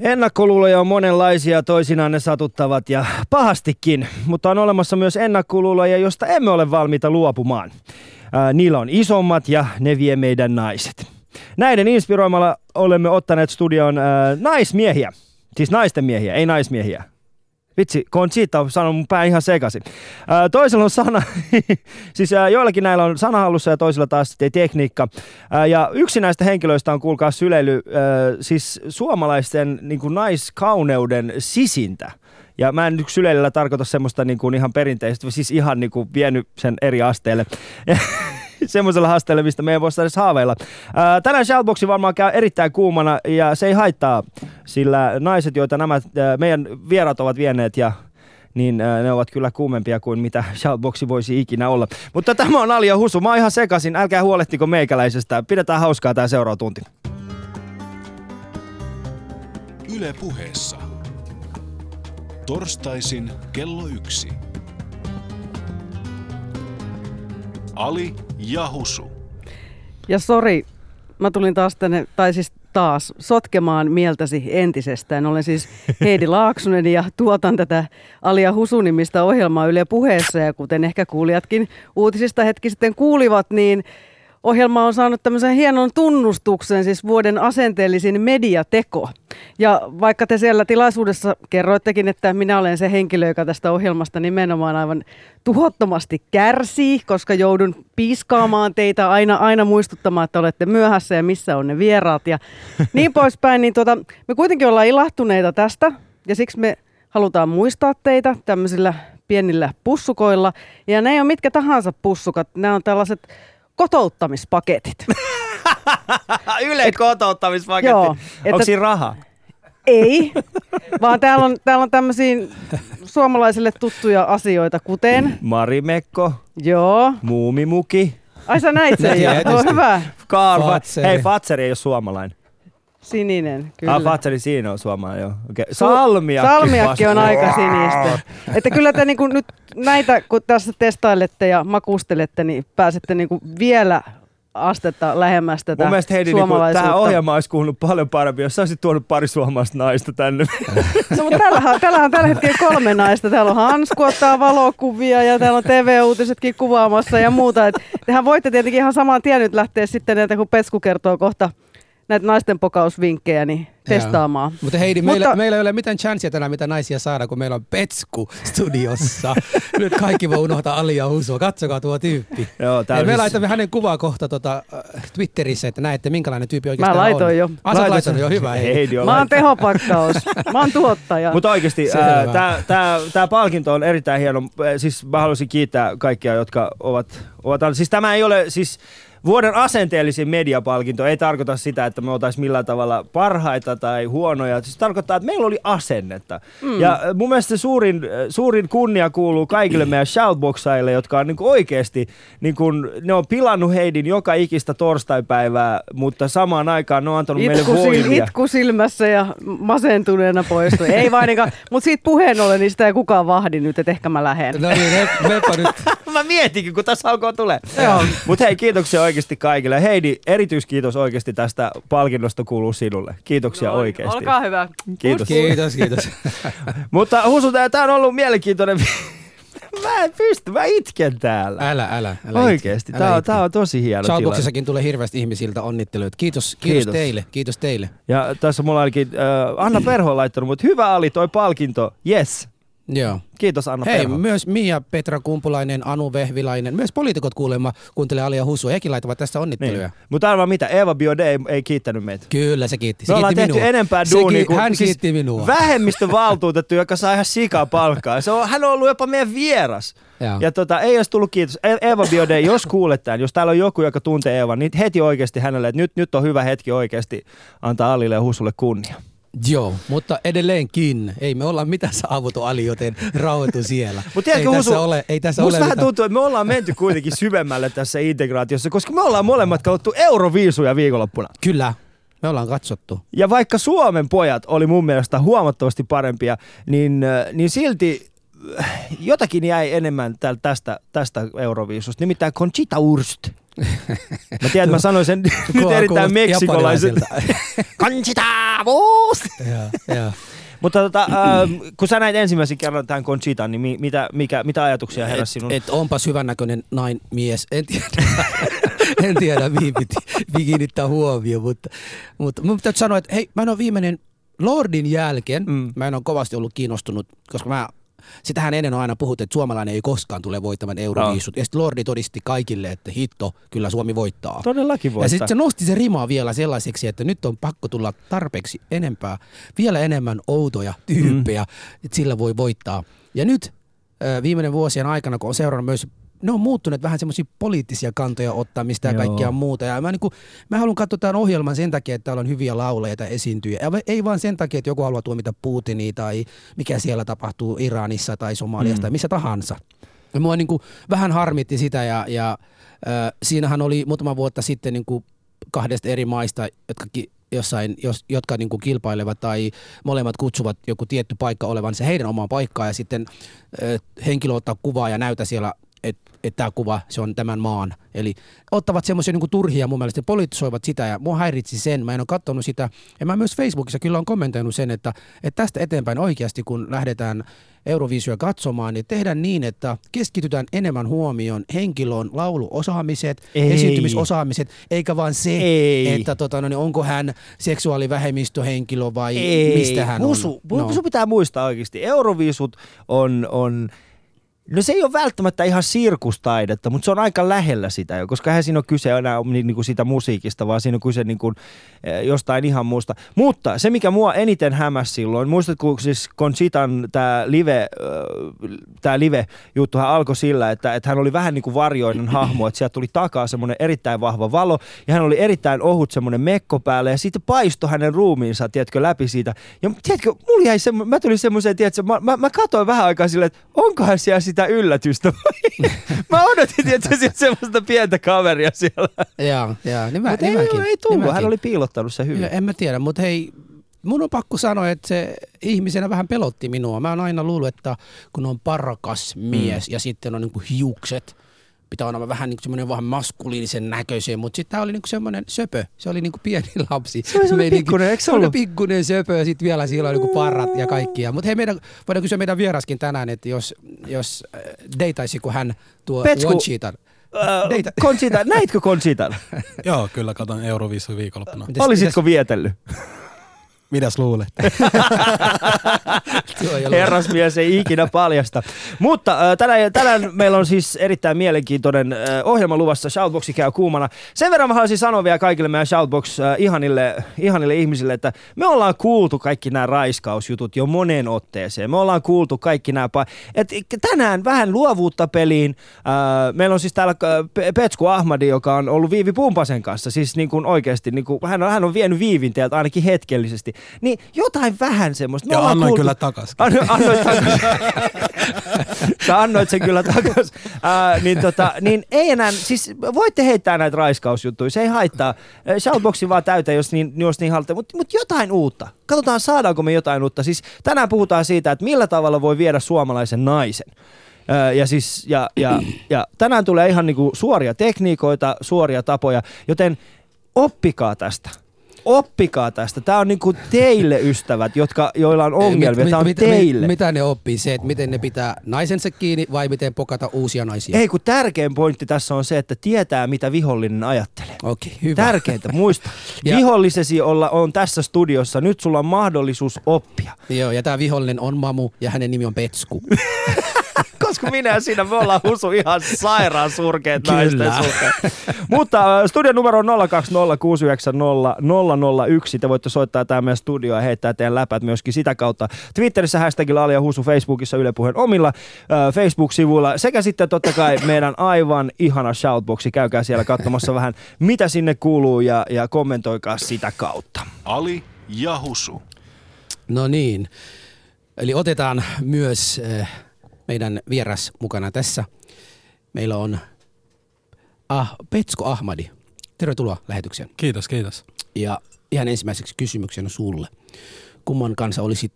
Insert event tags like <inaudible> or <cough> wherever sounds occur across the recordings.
Ennakkoluuloja on monenlaisia, toisinaan ne satuttavat ja pahastikin, mutta on olemassa myös ennakkoluuloja, joista emme ole valmiita luopumaan. Ää, niillä on isommat ja ne vie meidän naiset. Näiden inspiroimalla olemme ottaneet studioon ää, naismiehiä, siis naisten miehiä, ei naismiehiä. Vitsi, Conchita on sanonut mun pää ihan sekaisin. Ää, toisella on sana, <laughs> siis ää, joillakin näillä on sanahallussa ja toisilla taas sitten tekniikka. Ää, ja yksi näistä henkilöistä on kuulkaa syleily, ää, siis suomalaisten niin kuin naiskauneuden sisintä. Ja mä en nyt syleilyllä tarkoita semmoista niin kuin ihan perinteistä, siis ihan niin kuin vienyt sen eri asteelle. <laughs> <laughs> semmoisella haasteella, mistä me ei voisi edes haaveilla. Ää, tänään Shoutboxi varmaan käy erittäin kuumana ja se ei haittaa, sillä naiset, joita nämä ää, meidän vierat ovat vieneet ja niin ne ovat kyllä kuumempia kuin mitä <laughs> Shoutboxi voisi ikinä olla. Mutta tämä on Alia Husu. Mä oon ihan sekasin. Älkää huolehtiko meikäläisestä. Pidetään hauskaa tää seuraava tunti. Yle puheessa. Torstaisin kello yksi. Ali ja Husu. Ja sori, mä tulin taas tänne, tai siis taas sotkemaan mieltäsi entisestään. Olen siis <laughs> Heidi Laaksonen ja tuotan tätä Alia Husunimista ohjelmaa Yle puheessa. Ja kuten ehkä kuulijatkin uutisista hetki sitten kuulivat, niin ohjelma on saanut tämmöisen hienon tunnustuksen, siis vuoden asenteellisin mediateko. Ja vaikka te siellä tilaisuudessa kerroittekin, että minä olen se henkilö, joka tästä ohjelmasta nimenomaan aivan tuhottomasti kärsii, koska joudun piiskaamaan teitä aina, aina muistuttamaan, että olette myöhässä ja missä on ne vieraat ja niin poispäin, niin tuota, me kuitenkin ollaan ilahtuneita tästä ja siksi me halutaan muistaa teitä tämmöisillä pienillä pussukoilla. Ja ne ei ole mitkä tahansa pussukat, nämä on tällaiset kotouttamispaketit. <laughs> Yle kotouttamispaketti. Joo, Onko että- siinä rahaa? Ei, vaan täällä on, täällä on tämmöisiä suomalaisille tuttuja asioita, kuten, Marimekko, joo, Muumimuki, ai sä näit sen jo, no hyvä, Karl. Fatseri. Hei, Fatseri ei ole suomalainen. Sininen, kyllä. Ah, Fatseri siinä on suomalainen, joo. Okay. Salmiakki. Salmiakki on aika sinistä. Että kyllä te niinku nyt näitä, kun tässä testailette ja makustelette, niin pääsette niinku vielä astetta lähemmäs tätä Mun mielestä Heidi, niin tähän ohjelmaan olisi kuulunut paljon parempi, jos sä olisit tuonut pari suomalaista naista tänne. <laughs> No, mutta täällähän, täällähän on tällä hetkellä kolme naista. Täällä on Hansku ottaa valokuvia ja täällä on TV-uutisetkin kuvaamassa ja muuta. Et tehän voitte tietenkin ihan saman tien nyt lähteä sitten näitä, kun Pesku kertoo kohta näitä naisten pokausvinkkejä, niin testaamaan. Mutta Heidi, Mutta- meillä, meillä ei ole mitään chanssia tänään, mitä naisia saada, kun meillä on Petsku studiossa. <laughs> Nyt kaikki voi unohtaa Ali ja Husua. Katsokaa tuo tyyppi. Joo, on me laitamme hänen kuvaa kohta tota, äh, Twitterissä, että näette minkälainen tyyppi oikeastaan Mä laitoin on. jo. Ah, oot laittanut jo, hyvä. Heidi. Heidi on Mä oon tehopakkaus. <laughs> Mä oon tuottaja. Mutta oikeasti Selvä. tämä tää, tää palkinto on erittäin hieno. Siis mä haluaisin kiittää kaikkia, jotka ovat, ovat siis tämä ei ole siis vuoden asenteellisin mediapalkinto. Ei tarkoita sitä, että me oltaisiin millään tavalla parhaita tai huonoja. Siis tarkoittaa, että meillä oli asennetta. Mm. Ja äh, mun mielestä suurin, äh, suurin kunnia kuuluu kaikille meidän shoutboxaille, jotka on niin oikeasti, niin kuin, ne on pilannut Heidin joka ikistä torstaipäivää, mutta samaan aikaan ne on antanut Itku, meille sil, voimia. itku silmässä ja masentuneena poistui. Ei vaan ainakaan. <laughs> Mutta siitä puheen ollen, niin sitä ei kukaan vahdi nyt, että ehkä mä lähden. No niin, me, meppä nyt. <laughs> Mä mietinkin, kun tässä alkoi tulee. Mutta hei, kiitoksia oikeasti kaikille. Heidi, erityiskiitos oikeasti tästä palkinnosta kuuluu sinulle. Kiitoksia oikeasti. Olkaa hyvä. Kiitos. Kiitos, kiitos. <laughs> Mutta Husu, tämä on ollut mielenkiintoinen. <laughs> mä en pysty, mä itken täällä. Älä, älä. älä älä tämä on, tää on tosi hieno tilanne. Shoutboxissakin tulee hirveästi ihmisiltä onnitteluita. Kiitos, kiitos, Kiitos. kiitos. teille, kiitos teille. Ja tässä mulla ainakin äh, Anna Perho on laittanut, mutta hyvä oli toi palkinto. Yes. Joo. Kiitos Anna Hei, Perho. myös Mia Petra Kumpulainen, Anu Vehvilainen, myös poliitikot kuulemma kuuntelee Alia Husua. Hekin laittavat tästä onnitteluja. Niin. Mutta arvaa mitä, Eva Biaudet ei, ei kiittänyt meitä. Kyllä, se kiitti. Se Me ollaan kiitti tehty minua. enempää duunia kuin Hän siis kiitti minua. vähemmistövaltuutettu, joka saa ihan sikaa palkkaa. Se on, hän on ollut jopa meidän vieras. Joo. Ja tota, ei olisi tullut kiitos. E- Eva Biaudet, jos kuulet tämän, jos täällä on joku, joka tuntee Evan, niin heti oikeasti hänelle, että nyt, nyt on hyvä hetki oikeasti antaa Alille ja Husulle kunnia. Joo, mutta edelleenkin. Ei me olla mitään saavutu Ali, joten rauhoitu siellä. Mut tiedätkö, ei, Husu, tässä ole, ei tässä ole vähän tuntuu, että me ollaan menty kuitenkin syvemmälle tässä integraatiossa, koska me ollaan molemmat katsottu Euroviisuja viikonloppuna. Kyllä, me ollaan katsottu. Ja vaikka Suomen pojat oli mun mielestä huomattavasti parempia, niin, äh, niin silti äh, jotakin jäi enemmän tästä, tästä Euroviisusta, nimittäin Conchita Wurst. Mä tiedän, että mä sanoin sen <laughs> nyt erittäin. <laughs> Conchitavos! Joo, joo. Mutta tota, äh, kun sä näit ensimmäisen kerran tämän Conchitan, niin mi- mitä, mikä, mitä ajatuksia heräsi sinun? Et, et onpas hyvännäköinen nain mies. En tiedä, <laughs> en tiedä mihin piti, piti kiinnittää huomioon, mutta, mutta mun täytyy sanoa, että hei, mä en ole viimeinen Lordin jälkeen, mm. mä en ole kovasti ollut kiinnostunut, koska mä Sitähän ennen on aina puhuttu, että suomalainen ei koskaan tule voittamaan euroviisut. Ja sitten Lordi todisti kaikille, että hitto, kyllä Suomi voittaa. Todellakin Ja voittaa. sitten se nosti se rimaa vielä sellaiseksi, että nyt on pakko tulla tarpeeksi enempää, vielä enemmän outoja tyyppejä, mm. että sillä voi voittaa. Ja nyt viimeinen vuosien aikana, kun on seurannut myös, ne on muuttuneet vähän semmoisia poliittisia kantoja ottamista ja Joo. kaikkea muuta. Ja mä, niin mä haluan katsoa tämän ohjelman sen takia, että täällä on hyviä lauleja ja esiintyjä. Ja ei vaan sen takia, että joku haluaa tuomita Putinia tai mikä siellä tapahtuu Iranissa tai Somaliassa Mm. tai missä tahansa. Ja mua niin kuin vähän harmitti sitä ja, ja äh, siinähän oli muutama vuotta sitten niin kuin kahdesta eri maista, jotka ki- jossain, jos, jotka niin kuin kilpailevat tai molemmat kutsuvat joku tietty paikka olevan se heidän omaa paikkaa ja sitten äh, henkilö ottaa kuvaa ja näytä siellä, että et tämä kuva, se on tämän maan. Eli ottavat semmoisia niin turhia mun mielestä, politisoivat sitä ja mua häiritsi sen. Mä en ole katsonut sitä ja mä myös Facebookissa kyllä on kommentoinut sen, että, että tästä eteenpäin oikeasti kun lähdetään Euroviisuja katsomaan, niin tehdään niin, että keskitytään enemmän huomioon henkilön lauluosaamiset, Ei. esiintymisosaamiset, eikä vaan se, Ei. että tota, no, niin onko hän seksuaalivähemmistöhenkilö vai Ei, mistä hän Husu, on. no. Sun pitää muistaa oikeasti, Euroviisut on, on No se ei ole välttämättä ihan sirkustaidetta, mutta se on aika lähellä sitä jo, koska eihän siinä ole kyse enää niin, kuin siitä musiikista, vaan siinä on kyse niin kuin, jostain ihan muusta. Mutta se, mikä mua eniten hämäsi silloin, muistatko siis Conchitan tämä live, tää live-juttuhan alkoi sillä, että, että hän oli vähän niin kuin varjoinen hahmo, että sieltä tuli takaa semmoinen erittäin vahva valo, ja hän oli erittäin ohut semmoinen mekko päällä, ja siitä paistoi hänen ruumiinsa, tiedätkö, läpi siitä. Ja tiedätkö, mulla jäi semmo, mä tulin semmoiseen, tiedätkö, mä, mä, mä katsoin vähän aikaa silleen, että onkohan siellä sitä yllätystä vai? <laughs> mä odotin, tiedätkö, semmoista pientä kaveria siellä. Joo, joo. Niin mä, Mutta niin ei, mäkin, ei tullut, niin hän oli piilottanut se hyvin. Ja en mä tiedä, mutta hei, mun on pakko sanoa, että se ihmisenä vähän pelotti minua. Mä oon aina luullut, että kun on parakas mies mm. ja sitten on niinku hiukset, pitää olla vähän niinku semmoinen vähän maskuliinisen näköisen, mutta sitten tää oli niinku semmoinen söpö. Se oli niinku pieni <laughs> lapsi. Se oli semmoinen pikkunen, eikö se ollut? pikkunen söpö ja sitten vielä siellä oli niinku parrat ja kaikkia. Mutta hei, meidän, voidaan kysyä meidän vieraskin tänään, että jos, jos äh, deitaisiko hän tuo Petsku, One Cheetan. Äh, Conchita, näitkö Conchitan? <laughs> Joo, kyllä katon Euroviisu viikonloppuna. Olisitko vietellyt? Mitäs luulet? <laughs> Herrasmies ei ikinä paljasta. Mutta tänään, tänään meillä on siis erittäin mielenkiintoinen ohjelma luvassa. Shoutboxi käy kuumana. Sen verran mä haluaisin sanoa vielä kaikille meidän Shoutbox ihanille, ihanille ihmisille, että me ollaan kuultu kaikki nämä raiskausjutut jo moneen otteeseen. Me ollaan kuultu kaikki nämä... Et tänään vähän luovuutta peliin. Meillä on siis täällä Pe- Petsku Ahmadi, joka on ollut Viivi Pumpasen kanssa. Siis niin kuin oikeasti, niin kuin, hän, on, hän on vienyt Viivin teiltä ainakin hetkellisesti. Niin jotain vähän semmoista. Me Ja annoin kuultu- kyllä takas. Anno, annoit takas. <laughs> Sä annoit sen kyllä takas. Ää, niin, tota, niin ei enää, siis voitte heittää näitä raiskausjuttuja, se ei haittaa. Ää, Shoutboxi vaan täytä, jos niin, jos niin haluatte, mutta mut jotain uutta. Katsotaan, saadaanko me jotain uutta. Siis tänään puhutaan siitä, että millä tavalla voi viedä suomalaisen naisen. Ja, siis, ja, ja, ja tänään tulee ihan niinku suoria tekniikoita, suoria tapoja, joten oppikaa tästä. Oppikaa tästä. Tämä on niinku teille ystävät, jotka, joilla on ongelmia. Tämä on mit, teille. Mit, mitä ne oppii? Se, että miten ne pitää naisensa kiinni vai miten pokata uusia naisia? Ei kun tärkein pointti tässä on se, että tietää mitä vihollinen ajattelee. Okei, hyvä. Tärkeintä, muista. <laughs> Ja- Vihollisesi olla, on tässä studiossa. Nyt sulla on mahdollisuus oppia. Joo, ja tämä vihollinen on Mamu ja hänen nimi on Petsku. <laughs> <laughs> Koska minä ja sinä, me ollaan husu ihan sairaan surkeet Kyllä. naisten suhteen. Mutta äh, studion numero on 020690001. Te voitte soittaa tämä meidän studio ja heittää teidän läpät myöskin sitä kautta. Twitterissä hashtagilla Alia Husu, Facebookissa Yle Puheen omilla äh, Facebook-sivuilla sekä sitten totta kai meidän aivan ihana shoutboxi. Käykää siellä katsomassa vähän, mitä sinne kuuluu ja, ja kommentoikaa sitä kautta. Ali ja Husu. No niin. Eli otetaan myös äh, meidän vieras mukana tässä. Meillä on ah, Petsko Ahmadi. Tervetuloa lähetykseen. Kiitos, kiitos. Ja ihan ensimmäiseksi kysymyksenä sulle. Kumman kanssa olisit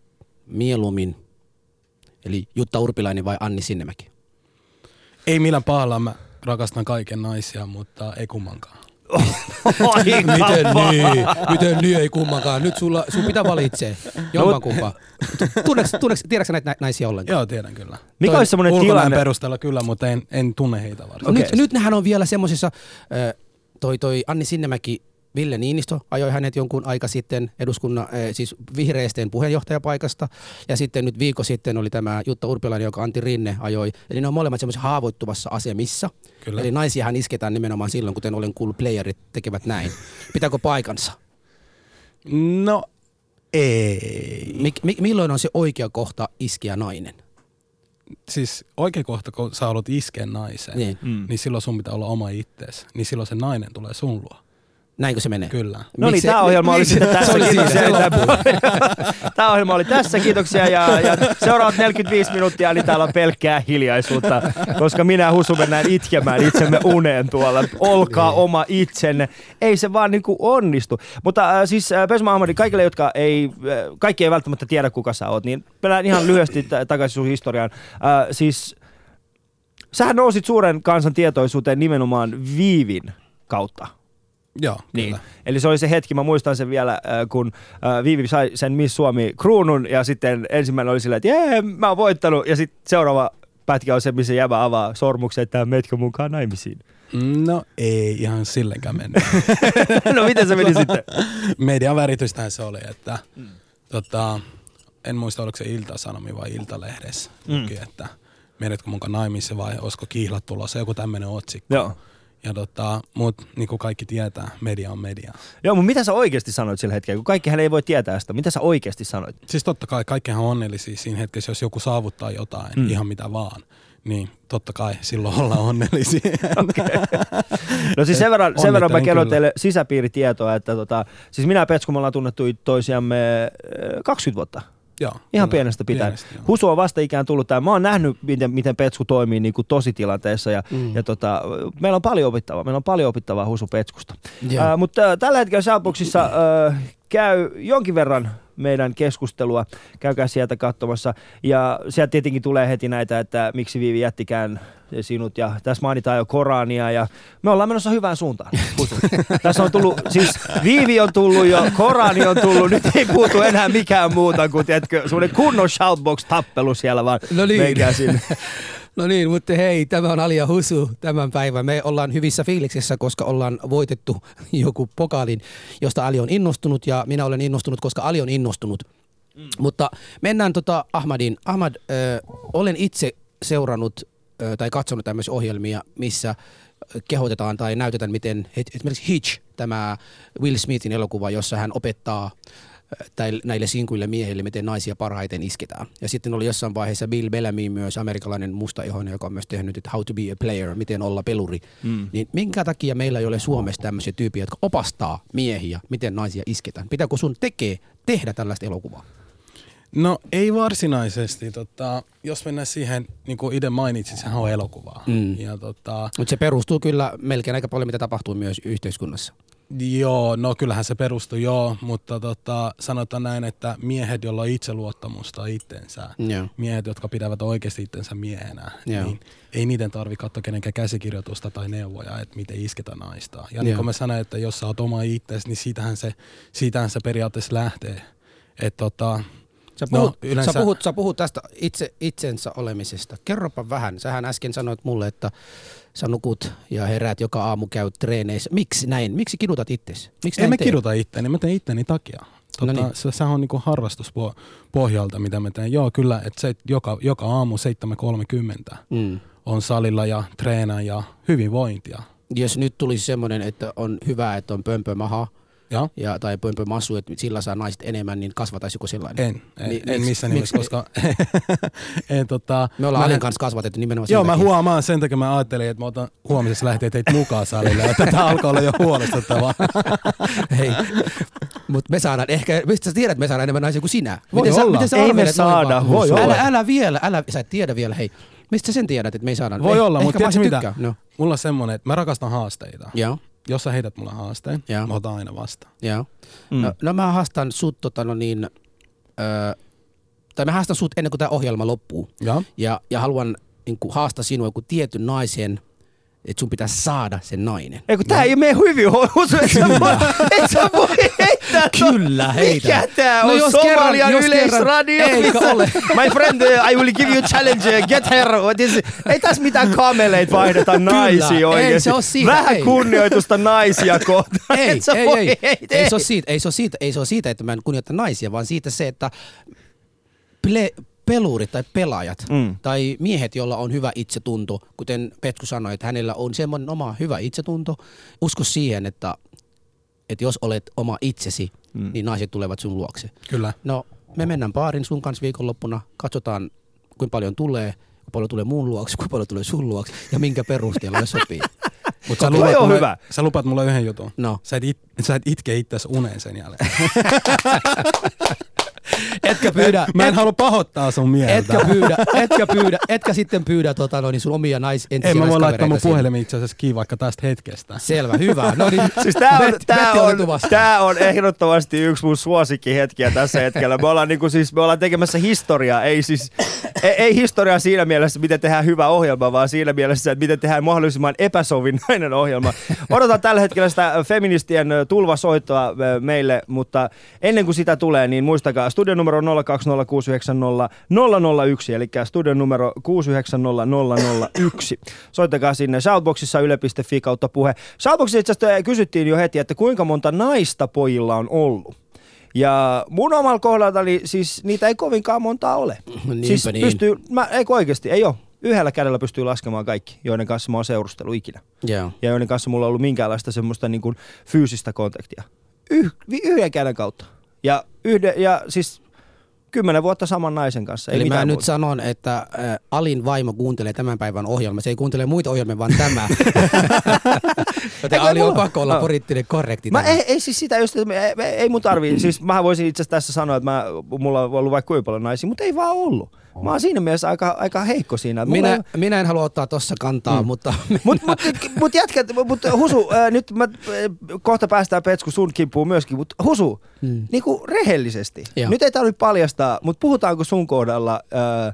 mieluummin, eli Jutta Urpilainen vai Anni Sinnemäki? Ei millään pahalla. Mä rakastan kaiken naisia, mutta ei kummankaan. Oi, Miten niin? Miten niin ei kummankaan? Nyt sulla, sun pitää valitsee. Jomman kumpaa. Tunneks, tunneks, tiedätkö näitä nä- naisia ollenkaan? Joo, tiedän kyllä. Mikä olisi semmoinen tilanne? perusteella kyllä, mutta en, en tunne heitä varsin. Okei. Nyt, nyt nehän on vielä semmoisissa, toi, toi Anni Sinnemäki, Ville Niinistö ajoi hänet jonkun aika sitten eduskunnan, äh, siis vihreisten puheenjohtajapaikasta. Ja sitten nyt viikko sitten oli tämä Jutta Urpilainen, joka Antti Rinne ajoi. Eli ne on molemmat semmoisissa haavoittuvassa asemissa. Kyllä. Eli naisiahan isketään nimenomaan silloin, kuten olen kuullut, playerit tekevät näin. Pitääkö paikansa? No, ei. Mik, mi, milloin on se oikea kohta iskeä nainen? Siis oikea kohta, kun sä haluat iskeä naiseen, Niin. Mm. niin silloin sun pitää olla oma ittees. Niin silloin se nainen tulee sun luo. Näinkö se menee? Kyllä. No niin, tämä ohjelma oli sitten tässä. Se oli Kiitoksia. <laughs> Tämä ohjelma oli tässä, kiitoksia. Ja, ja seuraavat 45 minuuttia, niin täällä on pelkkää hiljaisuutta, koska minä Husu mennään itkemään itsemme uneen tuolla. Olkaa Niin. oma itsenne. Ei se vaan niinku onnistu. Mutta äh, siis äh, Pesma Ahmadi, kaikille, jotka ei, äh, kaikki ei välttämättä tiedä, kuka sä oot, niin pelään ihan lyhyesti t- takaisin sun historiaan. Äh, siis sähän nousit suuren kansan tietoisuuteen nimenomaan Viivin kautta. Joo, Niin. kyllä. Eli se oli se hetki, mä muistan sen vielä, äh, kun äh, Viivi sai sen Miss Suomi kruunun ja sitten ensimmäinen oli silleen, että jee, mä oon voittanut ja sitten seuraava pätkä on se, missä jävä avaa sormuksen, että metkö mukaan naimisiin. No ei ihan sillenkään mennyt. <laughs> no miten se meni sitten? <laughs> Median väritystähän se oli, että tota, en muista oliko se Ilta-Sanomi vai Iltalehdessä, Mm. luki, että menetkö mukaan naimissa vai olisiko kihlat tulossa, joku tämmöinen otsikko. Joo. Ja tota, mut niin kuin kaikki tietää, media on media. Joo, mutta mitä sä oikeasti sanoit sillä hetkellä, kun kaikkihan ei voi tietää sitä. Mitä sä oikeasti sanoit? Siis totta kai kaikkihan on onnellisia siinä hetkessä, jos joku saavuttaa jotain, Mm. ihan mitä vaan. Niin totta kai silloin ollaan onnellisia. <laughs> <laughs> No siis sen verran, sen verran mä kerron teille sisäpiiritietoa, että tota, siis minä ja Petsku me ollaan tunnettu toisiamme äh, 20 vuotta. Joo, Ihan kyllä. pienestä joo. Husu on vasta ikään tullut tähän. Mä oon nähnyt, miten, miten Petsku toimii niin kuin tositilanteessa ja, mm. Ja tota, meillä on paljon opittavaa. Meillä on paljon opittavaa Husu Petskusta. Ää, mutta ää, tällä hetkellä Shoutboxissa ää, käy jonkin verran meidän keskustelua. Käykää sieltä katsomassa. Ja sieltä tietenkin tulee heti näitä, että miksi Viivi jättikään sinut. Ja tässä mainitaan jo Korania ja me ollaan menossa hyvään suuntaan. <laughs> Tässä on tullut, siis Viivi on tullut jo, Korani on tullut, nyt ei puutu enää mikään muuta kuin tiedätkö, semmoinen kunnon Shoutbox-tappelu siellä vaan. No niin. Menkää sinne. <laughs> No niin, mutta hei, tämä on Alia Husu tämän päivän. Me ollaan hyvissä fiiliksissä, koska ollaan voitettu <laughs> joku pokaalin, josta Ali on innostunut ja minä olen innostunut, koska Ali on innostunut. Mm. Mutta mennään tota Ahmadin. Ahmad, äh, olen itse seurannut äh, tai katsonut tämmöisiä ohjelmia, missä kehotetaan tai näytetään, miten et- esimerkiksi Hitch, tämä Will Smithin elokuva, jossa hän opettaa äh, näille sinkuille miehille, miten naisia parhaiten isketään. Ja sitten oli jossain vaiheessa Bill Bellamy myös, amerikkalainen mustaihoinen, joka on myös tehnyt että How to be a player, miten olla peluri. Mm. Niin minkä takia meillä ei ole Suomessa tämmöisiä tyyppiä, jotka opastaa miehiä, miten naisia isketään? Pitääkö sun tekee tehdä tällaista elokuvaa? No ei varsinaisesti. Tota, jos mennään siihen, niin kuin itse mainitsin, sehän on elokuvaa. Mm. Ja tota, Mutta se perustuu kyllä melkein aika paljon, mitä tapahtuu myös yhteiskunnassa. Joo, no kyllähän se perustuu joo, mutta tota, sanotaan näin, että miehet, joilla on itseluottamusta itsensä, Joo. miehet, jotka pitävät oikeasti itsensä miehenä, Joo. niin ei niiden tarvi katsoa kenenkään käsikirjoitusta tai neuvoja, että miten isketä naista. Ja Joo. niin kuin mä sanoin, että jos sä oot oma itsesi, niin siitähän se, siitähän se periaatteessa lähtee. Että tota, Sä No, puhut, yleensä- sä, puhut, sä puhut tästä itse itsensä olemisesta. Kerropa vähän. Sähän äsken sanoit mulle, että sä nukut ja heräät joka aamu käyt treeneissä. Miksi näin? Miksi kidutat itsesi? Miksi En mä kiduta itteeni, mä teen itteni takia. Tota, No niin. se, sehän on niinku harrastuspohjalta, mitä mä teen. Joo, kyllä, että se, joka, joka aamu 7.30 Mm. on salilla ja treenaa ja hyvinvointia. Jos nyt tulisi semmoinen, että on hyvä, että on pömpömaha Ja? ja, tai pömpömassu, että sillä saa naiset enemmän, niin kasvataisiko sellainen? En, en, Mi- en missään nimessä, koska <laughs> en, tota, Me ollaan Alin kanssa kasvatettu nimenomaan Joo, mä huomaan sen takia, mä ajattelin, että mä otan huomisessa lähtee teitä mukaan salille, että tämä alkaa olla jo huolestuttavaa. <laughs> Hei, mutta me saadaan ehkä, mistä sä tiedät, että me saadaan enemmän naisia kuin sinä? Voi Miten sä, olla. miten sä Ei me saada, voi älä, olla. älä vielä, älä, sä et tiedä vielä, hei. Mistä sä sen tiedät, että me ei saada? Voi olla, mutta tiedätkö mitä? No, Mulla on semmonen, että mä rakastan haasteita. joo, Jos sä heität mulle haasteen, Joo. mä otan aina vastaan. joo. Mm. No, no mä haastan sut tota no niin, ö, tai mä haastan sut ennen kuin tämä ohjelma loppuu. Ja? Ja, ja haluan niin kuin, haastaa sinua joku tietyn naisen että sun pitää saada se nainen. Ei kun tää ei mene hyvin, Husu, et sä voi, et sä voi heittää <laughs> Kyllä, heitä. Mikä tää No on? jos kerran- Somalian kerran- yleisradio? Eikä missä- ole. My friend, uh, I will give you a challenge, get her. Is- Ei tässä mitään kameleit vaihdeta naisia ei oikeesti. se oo siitä, Vähän ei. kunnioitusta naisia kohtaan. Ei, Et sä ei, voi ei, heitä- ei, se ole siitä, ei, se ole siitä, ei se ole siitä, että mä en kunnioita naisia, vaan siitä se, että ple, pelurit tai pelaajat Mm. tai miehet, joilla on hyvä itsetunto, kuten Petku sanoi, että hänellä on semmoinen oma hyvä itsetunto, usko siihen, että, että jos olet oma itsesi, mm. niin naiset tulevat sun luokse. Kyllä. No, me mennään baarin sun kanssa viikonloppuna, katsotaan kuinka paljon tulee, kuinka paljon tulee muun luokse, kuinka paljon tulee sun luokse ja minkä perusteella ne sopii. <laughs> Mut sä lupaat, on mulle, hyvä. sä lupaat mulle yhden jutun. No. Sä et, it, sä et itke itses uneen sen jälkeen. <laughs> Etkä pyydä, Mä en halua pahoittaa sun mieltä. Etkä pyydä, etkä pyydä, etkä sitten pyydä tota, no, niin sun omia nais, entisiä Ei mä voi laittaa mun puhelimen itse asiassa kiinni vaikka tästä hetkestä. Selvä, hyvä. No niin, <laughs> Siis tää on, Bet- tää, on, tää on ehdottomasti yksi mun suosikkihetkiä tässä hetkellä. Me ollaan, niinku siis, me ollaan tekemässä historiaa, ei siis, ei, ei historiaa siinä mielessä, miten tehdään hyvä ohjelma, vaan siinä mielessä, että miten tehdään mahdollisimman epäsovinnainen ohjelma. Odotan tällä hetkellä sitä feministien tulvasoittoa meille, mutta ennen kuin sitä tulee, niin muistakaa, studion numero 020690001, eli studion numero 69001. Soittakaa sinne shoutboxissa yle.fi kautta puhe. Shoutboxissa itse asiassa kysyttiin jo heti, että kuinka monta naista pojilla on ollut. Ja mun omalla kohdaltani siis niitä ei kovinkaan montaa ole. <laughs> Niinpä siis niin. pystyy, mä, ei oikeasti, ei ole. Yhdellä kädellä pystyy laskemaan kaikki, joiden kanssa mä oon seurustellut ikinä. Joo. Ja joiden kanssa mulla on ollut minkäänlaista semmoista niin kuin fyysistä kontaktia. Yh, yhden käden kautta. Ja, yhden, ja siis kymmenen vuotta saman naisen kanssa. Ei Eli mä mitään nyt muuta. sanon, että äh, Alin vaimo kuuntelee tämän päivän ohjelma. Se ei kuuntele muita ohjelmia, vaan tämä. <laughs> Joten Eikö Ali on pakko olla No. poliittinen korrekti. Mä ei, ei siis sitä just, ei, ei mun tarvii, siis mä voisin itse asiassa tässä sanoa, että mä, mulla on ollut vaikka kuinka paljon naisia, mutta ei vaan ollut. Mä oon siinä mielessä aika, aika heikko siinä. mulla minä, ei- minä en halua ottaa tuossa kantaa, Mm. mutta Mut, mut, mut jätkät, mut Husu, ää, nyt mä, ää, kohta päästään Petsku sun kimppuun myöskin, mutta Husu, Mm. niinku rehellisesti. Joo. Nyt ei tarvitse paljastaa, mutta puhutaanko sun kohdalla, ää,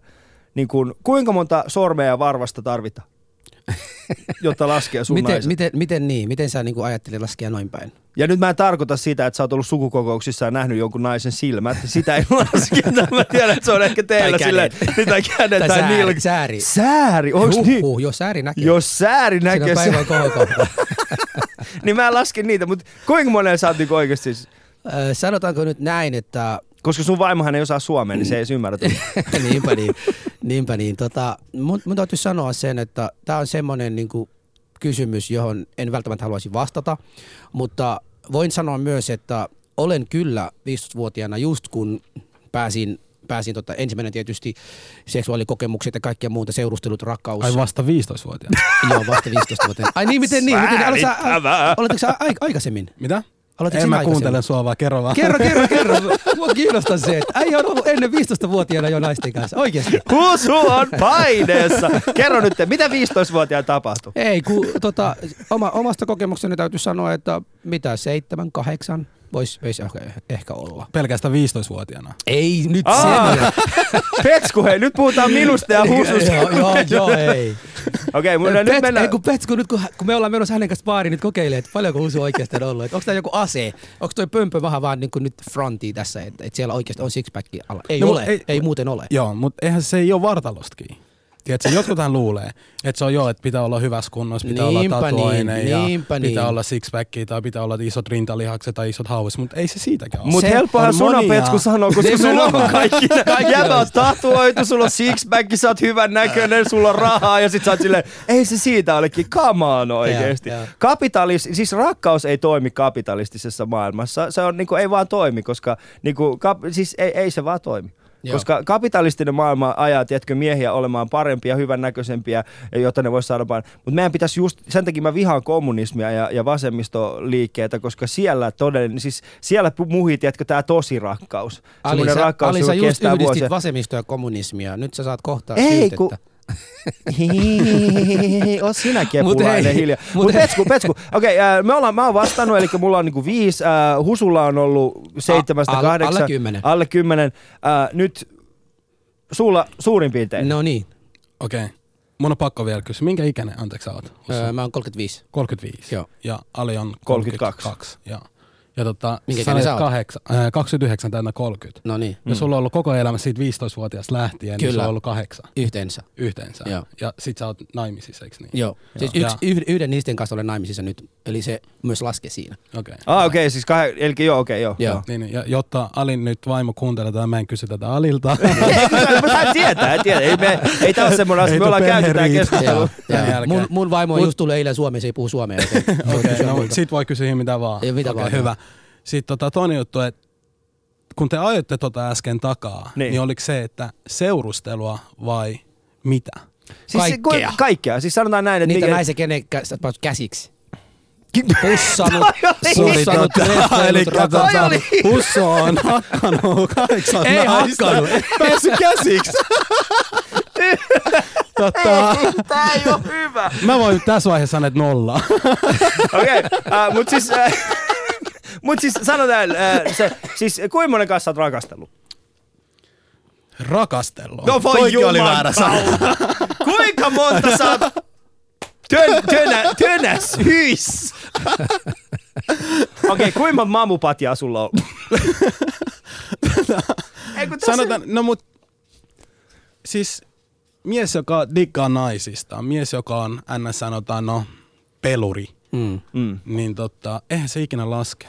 niin kun, kuinka monta sormea ja varvasta tarvitaan, <laughs> jotta laskee sun miten, naiset? miten, miten niin? Miten sä niinku ajattelet laskea noin päin? Ja nyt mä en tarkoita sitä, että sä oot ollut sukukokouksissa ja nähnyt jonkun naisen silmät. Sitä ei <laughs> lasketa. Mä tiedän, että se on ehkä teillä Tai kädet. mitä <laughs> kädet tai, Tai sääri, nilk. sääri. Sääri, onks niin? Huhhuh, jos sääri näkee. Jos sääri Siinä näkee päivän se, kohokohta. niin mä lasken niitä, mutta kuinka monen sä oot niinku oikeesti? Ö, Sanotaanko nyt näin, että Koska sun vaimohan ei osaa suomea, niin se ei edes ymmärrä. <laughs> niinpä niin, niinpä niin. Tota, mun, mun täytyy sanoa sen, että tämä on semmoinen niinku kysymys, johon en välttämättä haluaisi vastata, mutta voin sanoa myös, että olen kyllä 15-vuotiaana just kun pääsin pääsin tota, ensimmäinen tietysti seksuaalikokemukset ja kaikkia muuta, seurustelut, rakkaus. Ai vasta 15-vuotiaana. Joo, vasta 15 vuotta. Ai niin, miten niin? Miten, aloitko sä, aloitko sä aik- aikaisemmin? Mitä? Aloititko en mä aikaisemmin? kuuntele sua vaan, kerro vaan. Kerro, kerro, kerro. Mua kiinnostaa se, että äijä on ollut ennen 15-vuotiaana jo naisten kanssa. Oikeasti. Husu on paineessa. Kerro nyt, mitä 15-vuotiaan tapahtui? Ei, kun tota, oma, omasta kokemukseni täytyy sanoa, että mitä, seitsemän, kahdeksan voisi vois ehkä, ehkä olla. Pelkästään 15-vuotiaana. Ei nyt Aa. sen. <laughs> Petsku, hei, nyt puhutaan minusta ja Hususta. joo, joo, <laughs> joo, ei. Okei, okay, Pet, nyt mennään. ei, kun Petsku, nyt kun, kun, me ollaan menossa hänen kanssa baariin nyt kokeilemaan, että paljonko Husu oikeasti on ollut. Onko tämä joku ase? Onko toi pömpö vähän vaan niin kuin nyt fronti tässä, että, että siellä oikeasti on sixpack alla? Ei No, no, ole, ei- ei, ei muuten ole. Joo, mutta eihän se ei ole vartalostakin. Tiedätkö, jotkuthan luulee, että se on joo, että pitää olla hyvässä kunnossa, pitää Niinpä olla tatuoinen niin, ja niinpä pitää niin. olla sixpackia tai pitää olla isot rintalihakset tai isot hauvit, mutta ei se siitäkään ole. Mutta helppohan on sun on monia. Petsku sanoa, koska sulla on kaikki. Kaikki Jäbä on tatuoitu, sulla on sixpack, sä oot hyvän näköinen, sulla on rahaa ja sit sä oot silleen, ei se siitä olekin, come on oikeesti. Joo, joo. Kapitalis, siis rakkaus ei toimi kapitalistisessa maailmassa. Se on niinku, ei vaan toimi, koska niinku, kap, siis ei, ei se vaan toimi. Joo. Koska kapitalistinen maailma ajaa, tiedätkö, miehiä olemaan parempia, hyvän näköisempiä, jotta ne vois saada vaan. Mutta meidän pitäisi just, sen takia mä vihaan kommunismia ja, ja vasemmistoliikkeitä, koska siellä todellinen, siis siellä muhii, tiedätkö, tää tosi rakkaus. Ali, sä, rakkaus, Ali, sä just kestää yhdistit vuosia. vasemmistoa ja kommunismia. Nyt sä saat kohta Ei, syytettä. kun- Oot sinä kepulainen hiljaa. mut Mut. Petsku, Petsku. Okei, okay, me ollaan, mä oon vastannut, eli mulla on niinku viisi, äh, Husulla on ollut seitsemästä A- al- kahdeksan. alle kymmenen. Alle kymmenen. Äh, nyt sulla suurin piirtein. No niin. Okei. Okay. mun on pakko vielä kysyä, minkä ikäinen, anteeksi sä oot? Öö, mä oon 35. 35. Joo. Ja Ali on 32. 32. Joo. Ja tota, Minkä sä olet sä kahdeksan, äh, 29 täynnä 30. No niin, Ja sulla on ollut koko elämä siitä 15-vuotiaasta lähtien, niin Kyllä. sulla on ollut kahdeksan yhteensä. yhteensä. Joo. Ja sit sä oot naimisissa, eikö niin? Joo. Siis Joo. yksi, yh- yhden niisten kanssa olen naimisissa nyt, eli se myös laskee siinä. Okei. Okay. Ah, okei, okay, siis kah- eli joo, okei, okay, joo. Joo. joo. Niin, niin, ja jotta Alin nyt vaimo kuuntelee tätä, mä en kysy tätä Alilta. <laughs> Mä tietää, en tiedä. Ei, me, ei tää ole semmoinen asia, me ollaan käyty tää perheriita. keskustelu. Joo, Tämän joo. jälkeen. Mun, mun vaimo on Mut- just tullut eilen Suomeen, se ei puhu suomea. <laughs> Okei, no, sit voi kysyä mitä vaan. Ei mitä vaan, hyvä. Sitten tota, toinen juttu, että kun te ajoitte tota äsken takaa, Niin. niin. niin oliko se, että seurustelua vai mitä? Siis se- Kaikkea. ku- kaikkea. Siis sanotaan näin, että Niitä mikä... naisen kenen kä- sä oot käsiksi. <laughs> Toi <laughs> rakastunut. oli- Husso on hakkanut kahdeksan Ei naista. hakkanut. <laughs> Päässyt käsiksi. tota, Tää ei oo hyvä. mä voin tässä vaiheessa sanoa, että nolla. Okei, okay, uh, mut siis... Uh, mut siis sanotaan, uh, se, siis kuinka monen kanssa sä oot rakastellut? Rakastellut. No voi Toikin oli väärä sana. Kuinka monta sä oot tön, tönä, tönäs hyis? Okei, okay, kuinka monta mamupatjaa sulla on? Ei, Sanotaan, no mut siis mies, joka diggaa naisista, mies, joka on ns. sanotaan, no, peluri, Mm. Mm. niin tota, eihän se ikinä laske.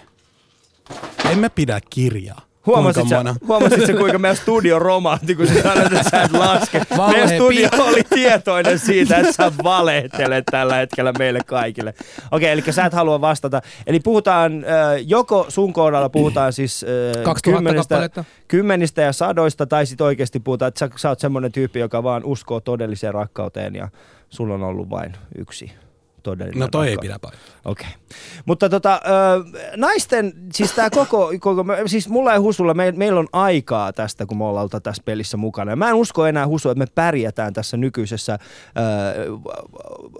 En mä pidä kirjaa. Huomasit Kuinka sä, huomasit sä, kuinka meidän studio romahti, kun sä sanoit, että sä et laske. <laughs> Valhe meidän studio pi- oli tietoinen siitä, että sä valehtelet tällä hetkellä meille kaikille. Okei, eli sä et halua vastata. Eli puhutaan, joko sun kohdalla puhutaan siis 2000 kymmenistä, kymmenistä ja sadoista, tai sitten oikeasti puhutaan, että sä, sä oot semmoinen tyyppi, joka vaan uskoo todelliseen rakkauteen, ja sulla on ollut vain yksi todellinen No toi ei rakkaus. pidä paikkaa. Okei. Mutta tota, naisten, siis tämä koko, koko, siis mulla ja Husulla, me, meillä on aikaa tästä, kun me ollaan oltu tässä pelissä mukana. Ja mä en usko enää Husu, että me pärjätään tässä nykyisessä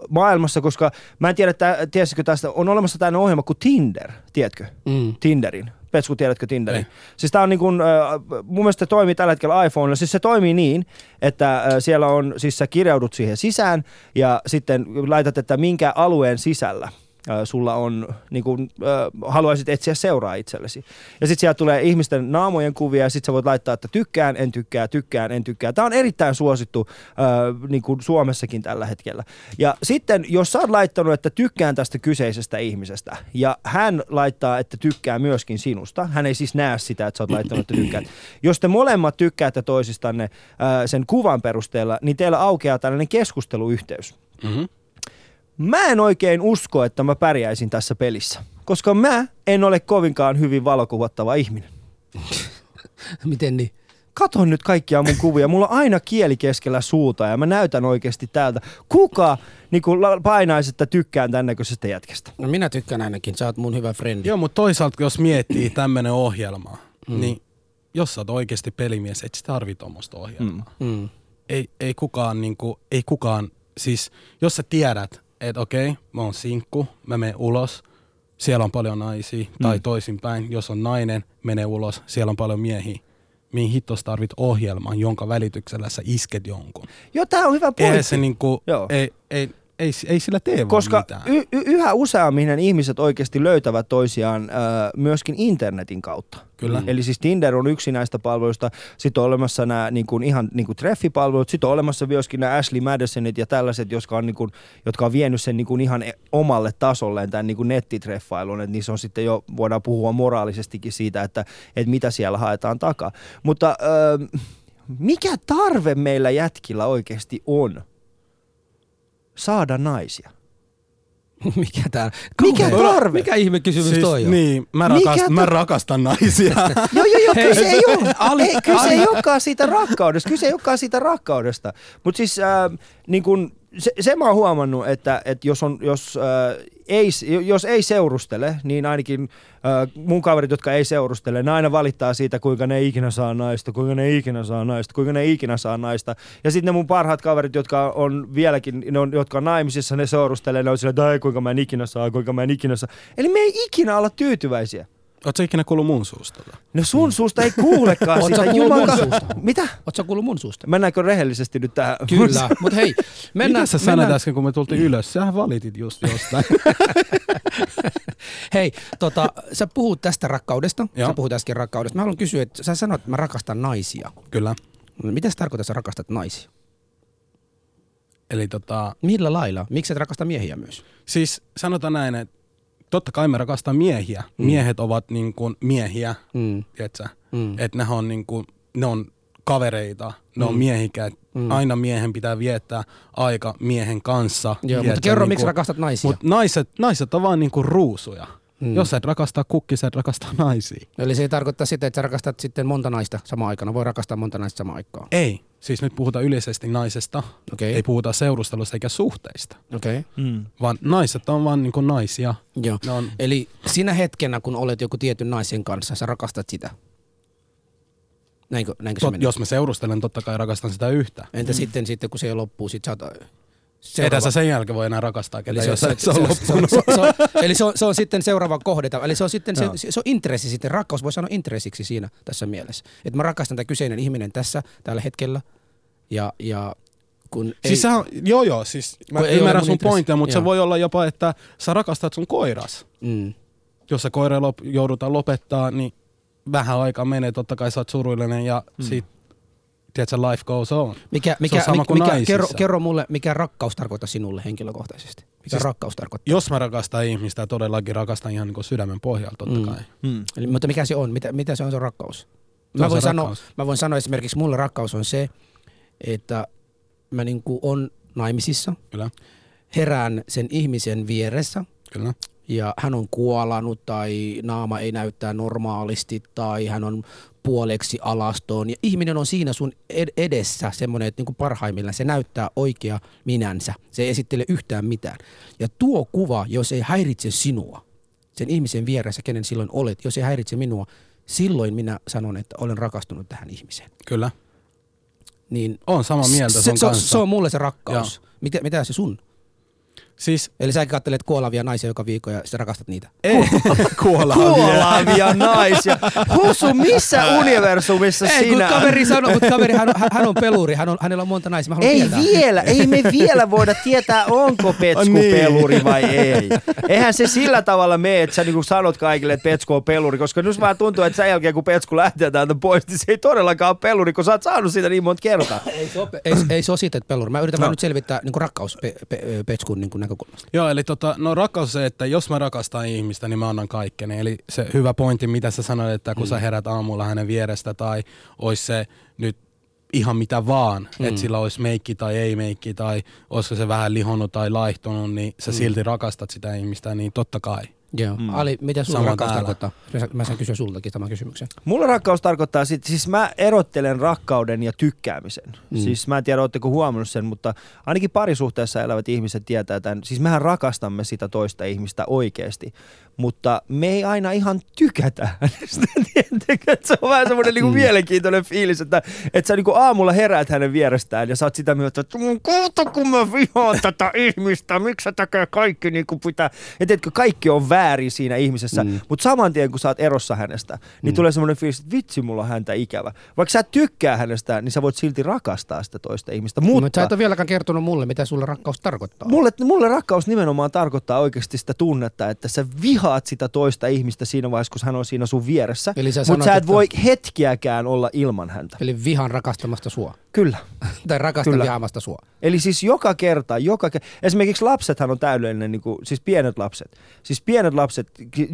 maailmassa, koska mä en tiedä, että, tiesitkö tästä, on olemassa tämmöinen ohjelma kuin Tinder, tiedätkö? Mm. Tinderin. Petsku, tiedätkö Tinderin? Ei. Siis tää on niin kuin, äh, mun mielestä se toimii tällä hetkellä iPhonella. Siis se toimii niin, että äh, siellä on, siis sä kirjaudut siihen sisään ja sitten laitat, että minkä alueen sisällä sulla on, niin kuin, äh, haluaisit etsiä seuraa itsellesi. Ja sitten sieltä tulee ihmisten naamojen kuvia ja sitten sä voit laittaa, että tykkään, en tykkää, tykkään, en tykkää. Tämä on erittäin suosittu äh, niin kuin Suomessakin tällä hetkellä. Ja sitten, jos sä oot laittanut, että tykkään tästä kyseisestä ihmisestä ja hän laittaa, että tykkää myöskin sinusta, hän ei siis näe sitä, että sä oot laittanut, että tykkäät. Jos te molemmat tykkäätte toisistanne äh, sen kuvan perusteella, niin teillä aukeaa tällainen keskusteluyhteys. Mm-hmm. Mä en oikein usko, että mä pärjäisin tässä pelissä, koska mä en ole kovinkaan hyvin valokuvattava ihminen. <laughs> Miten niin? Kato nyt kaikkia mun kuvia. Mulla on aina kieli keskellä suuta ja mä näytän oikeasti täältä. Kuka niin painaisi, että tykkään tän näköisestä jätkästä? No minä tykkään ainakin, sä oot mun hyvä frendi. Joo, mutta toisaalta jos miettii <clears throat> tämmönen ohjelma, mm. niin jos sä oot oikeasti pelimies, et sä tarvi tuommoista ohjelmaa. Mm. Mm. Ei, ei, kukaan, niinku, ei kukaan, siis jos sä tiedät, että okei, mä oon sinkku, mä menen ulos, siellä on paljon naisia, mm. tai toisinpäin, jos on nainen, menee ulos, siellä on paljon miehiä. Mihin hittos tarvit ohjelman, jonka välityksellä sä isket jonkun? Joo, tää on hyvä Eihän pointti. se niinku, Joo. ei, ei, ei, ei sillä tee Koska mitään. y- y- yhä useammin ihmiset oikeasti löytävät toisiaan ö, myöskin internetin kautta. Kyllä. Eli siis Tinder on yksi näistä palveluista. Sitten on olemassa nämä niin kuin ihan niin kuin treffipalvelut. Sitten on olemassa myöskin nämä Ashley Madisonit ja tällaiset, jotka on, niin kuin, jotka on vienyt sen niin kuin ihan e- omalle tasolleen tämän niin kuin nettitreffailun. Että niissä on sitten jo, voidaan puhua moraalisestikin siitä, että, että mitä siellä haetaan takaa. Mutta ö, mikä tarve meillä jätkillä oikeasti on saada naisia? <laughs> Mikä tää? Mikä tarve? Mikä ihme kysymys siis, toi on? Niin, mä, rakast, ta- mä rakastan naisia. <laughs> Joo, joo, joo, kyse ei ole. <laughs> Ali- ei, kyse ei olekaan siitä rakkaudesta, kyse ei olekaan siitä rakkaudesta. Mutta siis äh, niin kun, se, se mä oon huomannut, että, että jos, on, jos, äh, ei, jos ei seurustele, niin ainakin äh, mun kaverit, jotka ei seurustele, ne aina valittaa siitä, kuinka ne ikinä saa naista, kuinka ne ikinä saa naista, kuinka ne ikinä saa naista. Ja sitten ne mun parhaat kaverit, jotka on vieläkin, ne on, jotka on naimisissa, ne seurustelee, ne on sillä, että "Ai, kuinka mä en ikinä saa, kuinka mä en ikinä saa. Eli me ei ikinä olla tyytyväisiä. Oletko ikinä kuullut mun suusta? No sun suusta ei kuulekaan sitä. mun Jumala- suusta? Mitä? Sä kuullut mun suusta? Mennäänkö rehellisesti nyt tähän? Kyllä, <laughs> mutta hei, mennään, Mitä sä mennään, sanoit äsken, kun me tultiin ylös? Sähän valitit just jostain. <laughs> hei, tota, sä puhut tästä rakkaudesta, Joo. sä puhut äsken rakkaudesta. Mä haluan kysyä, että sä sanoit, että mä rakastan naisia. Kyllä. No, Mitä se tarkoittaa, että sä rakastat naisia? Eli tota, Millä lailla? Miksi et rakasta miehiä myös? siis sanotaan näin, että totta kai me rakastaa miehiä. Mm. Miehet ovat niin kuin miehiä, Mm. tiedätkö? Mm. Että ne on, niin kuin, ne on kavereita, ne on miehikä. Mm. Aina miehen pitää viettää aika miehen kanssa. Joo, mutta kerro, miksi rakastat naisia? Mutta naiset, naiset on vaan niinku ruusuja. Mm. Mm. Jos sä et rakastaa kukki, sä et rakastaa naisia. Eli se ei tarkoita sitä, että sä rakastat sitten monta naista samaan aikaan. Voi rakastaa monta naista samaan aikaan. Ei. Siis nyt puhutaan yleisesti naisesta. Okei. Ei puhuta seurustelusta eikä suhteista. Okei. Okay. Mm. Vaan naiset on vaan niinku naisia. Joo. Ne on, Eli sinä hetkenä, kun olet joku tietyn naisen kanssa, sä rakastat sitä. Näinkö, näinkö se tot, menee? jos mä seurustelen, totta kai rakastan sitä yhtä. Entä sitten, sitten, kun se loppuu, sit sä oot, Sä sen jälkeen voi enää rakastaa Eli ketään, se, jos se, se, se on se, loppunut. se, se, on- <laughs> eli se on, se on sitten seuraava kohde. Eli se on sitten se, se, se on intressi sitten, rakkaus voi sanoa intressiksi siinä tässä mielessä. Että mä rakastan tätä kyseinen ihminen tässä, tällä hetkellä. Ja, ja kun ei, Siis sehän, joo joo, siis mä ei ymmärrän sun pointtia, mutta Joo. se voi olla jopa, että sä rakastat sun koiras. mm, Jos se koira lop, joudutaan lopettaa, niin vähän aikaa menee, totta kai sä oot surullinen ja mm. sit, tiedätkö, life goes on. mikä, Se mikä, on sama mikä, kuin mikä kerro, kerro mulle, mikä rakkaus tarkoittaa sinulle henkilökohtaisesti? Mikä Siis- rakkaus tarkoittaa? Jos mä rakastan ihmistä, todellakin rakastan ihan niin sydämen pohjalta, totta Mm. kai. Mm. Eli, mutta mikä se on? Mitä, mitä se on se rakkaus? Se Mä on voin, se sanoa, rakkaus. mä voin sanoa esimerkiksi, mulle rakkaus on se, että mä niinku on naimisissa, Kyllä, herään sen ihmisen vieressä kyllä. ja hän on kuolanut tai naama ei näyttää normaalisti tai hän on puoleksi alastoon ja ihminen on siinä sun ed- edessä semmoinen, että niinku parhaimmillaan se näyttää oikea minänsä. Se ei esittele yhtään mitään. Ja tuo kuva, jos ei häiritse sinua, sen ihmisen vieressä, kenen silloin olet, jos ei häiritse minua, silloin minä sanon, että olen rakastunut tähän ihmiseen. Kyllä. Niin On samaa mieltä se, sun se, on- kanssa. se on mulle se rakkaus. Mitä, mitä se sun? Siis Eli sä katselet kuolavia naisia joka viikko ja sä rakastat niitä. ei <laughs> kuolavia. Kuolaavia naisia. Husu, missä universumissa Ei, kun sinä... kaveri sanoi, mutta kaveri, hän, on- hän on peluri, hän on, hänellä on monta naisia. Mä haluan Ei tietää. vielä, ei me vielä voida tietää, onko Petsku Niin. peluri vai ei. Eihän se sillä tavalla mene, että sä niinku sanot kaikille, että Petsku on peluri, koska nyt vähän tuntuu, että sen jälkeen kun Petsku lähtee täältä pois, niin se ei todellakaan ole peluri, kun sä oot saanut sitä niin monta kertaa. Ei se, ole, ei, ei se ole siitä, että peluri. Mä yritän No. vaan nyt selvittää niin rakkaus pe, pe, Petskun niin näkökulmasta. Joo, eli tota, no rakkaus on se, että jos mä rakastan ihmistä, niin mä annan kaikkeni. Eli se hyvä pointti, mitä sä sanoit, että kun sä herät aamulla hänen vierestä tai olisi se nyt ihan mitä vaan, mm. että sillä olisi meikki tai ei meikki tai olisiko se vähän lihonnut tai laihtunut, niin sä silti rakastat sitä ihmistä, niin totta kai. Joo. Mm. Ali, mitä sulla Sama rakkaus täällä. tarkoittaa? Mä, saan kysyä sultakin tämän kysymyksen. Mulla rakkaus tarkoittaa sit, siis mä erottelen rakkauden ja tykkäämisen. Mm. Siis mä en tiedä, ootteko huomannut sen, mutta ainakin parisuhteessa elävät ihmiset tietää tämän. Siis mehän rakastamme sitä toista ihmistä oikeasti, mutta me ei aina ihan tykätä <laughs> hänestä. Se on vähän semmoinen niinku mielenkiintoinen fiilis, että, että sä niinku aamulla heräät hänen vierestään ja sä oot sitä mieltä, että "Mm, kautta kun mä vihaan <laughs> tätä ihmistä, miksi se tekee kaikki niin kuin pitää. Ja tiedätkö, kaikki on väärin siinä ihmisessä, mm. mutta saman tien kun sä oot erossa hänestä, niin mm. tulee semmoinen fiilis, että vitsi, mulla on häntä ikävä. Vaikka sä tykkää hänestä, niin sä voit silti rakastaa sitä toista ihmistä. Mutta, Mutta, sä et ole vieläkään kertonut mulle, mitä sulle rakkaus tarkoittaa. Mulle, mulle rakkaus nimenomaan tarkoittaa oikeasti sitä tunnetta, että sä vihaat sitä toista ihmistä siinä vaiheessa, kun hän on siinä sun vieressä. Mutta sä et että- voi hetkiäkään olla ilman häntä. Eli vihan rakastamasta sua. Kyllä. <laughs> Tai rakasta Kyllä. vihaamasta sua. Eli siis joka kerta, joka ke- esimerkiksi lapsethan on täydellinen, niin kuin, siis pienet lapset. Siis pienet lapset,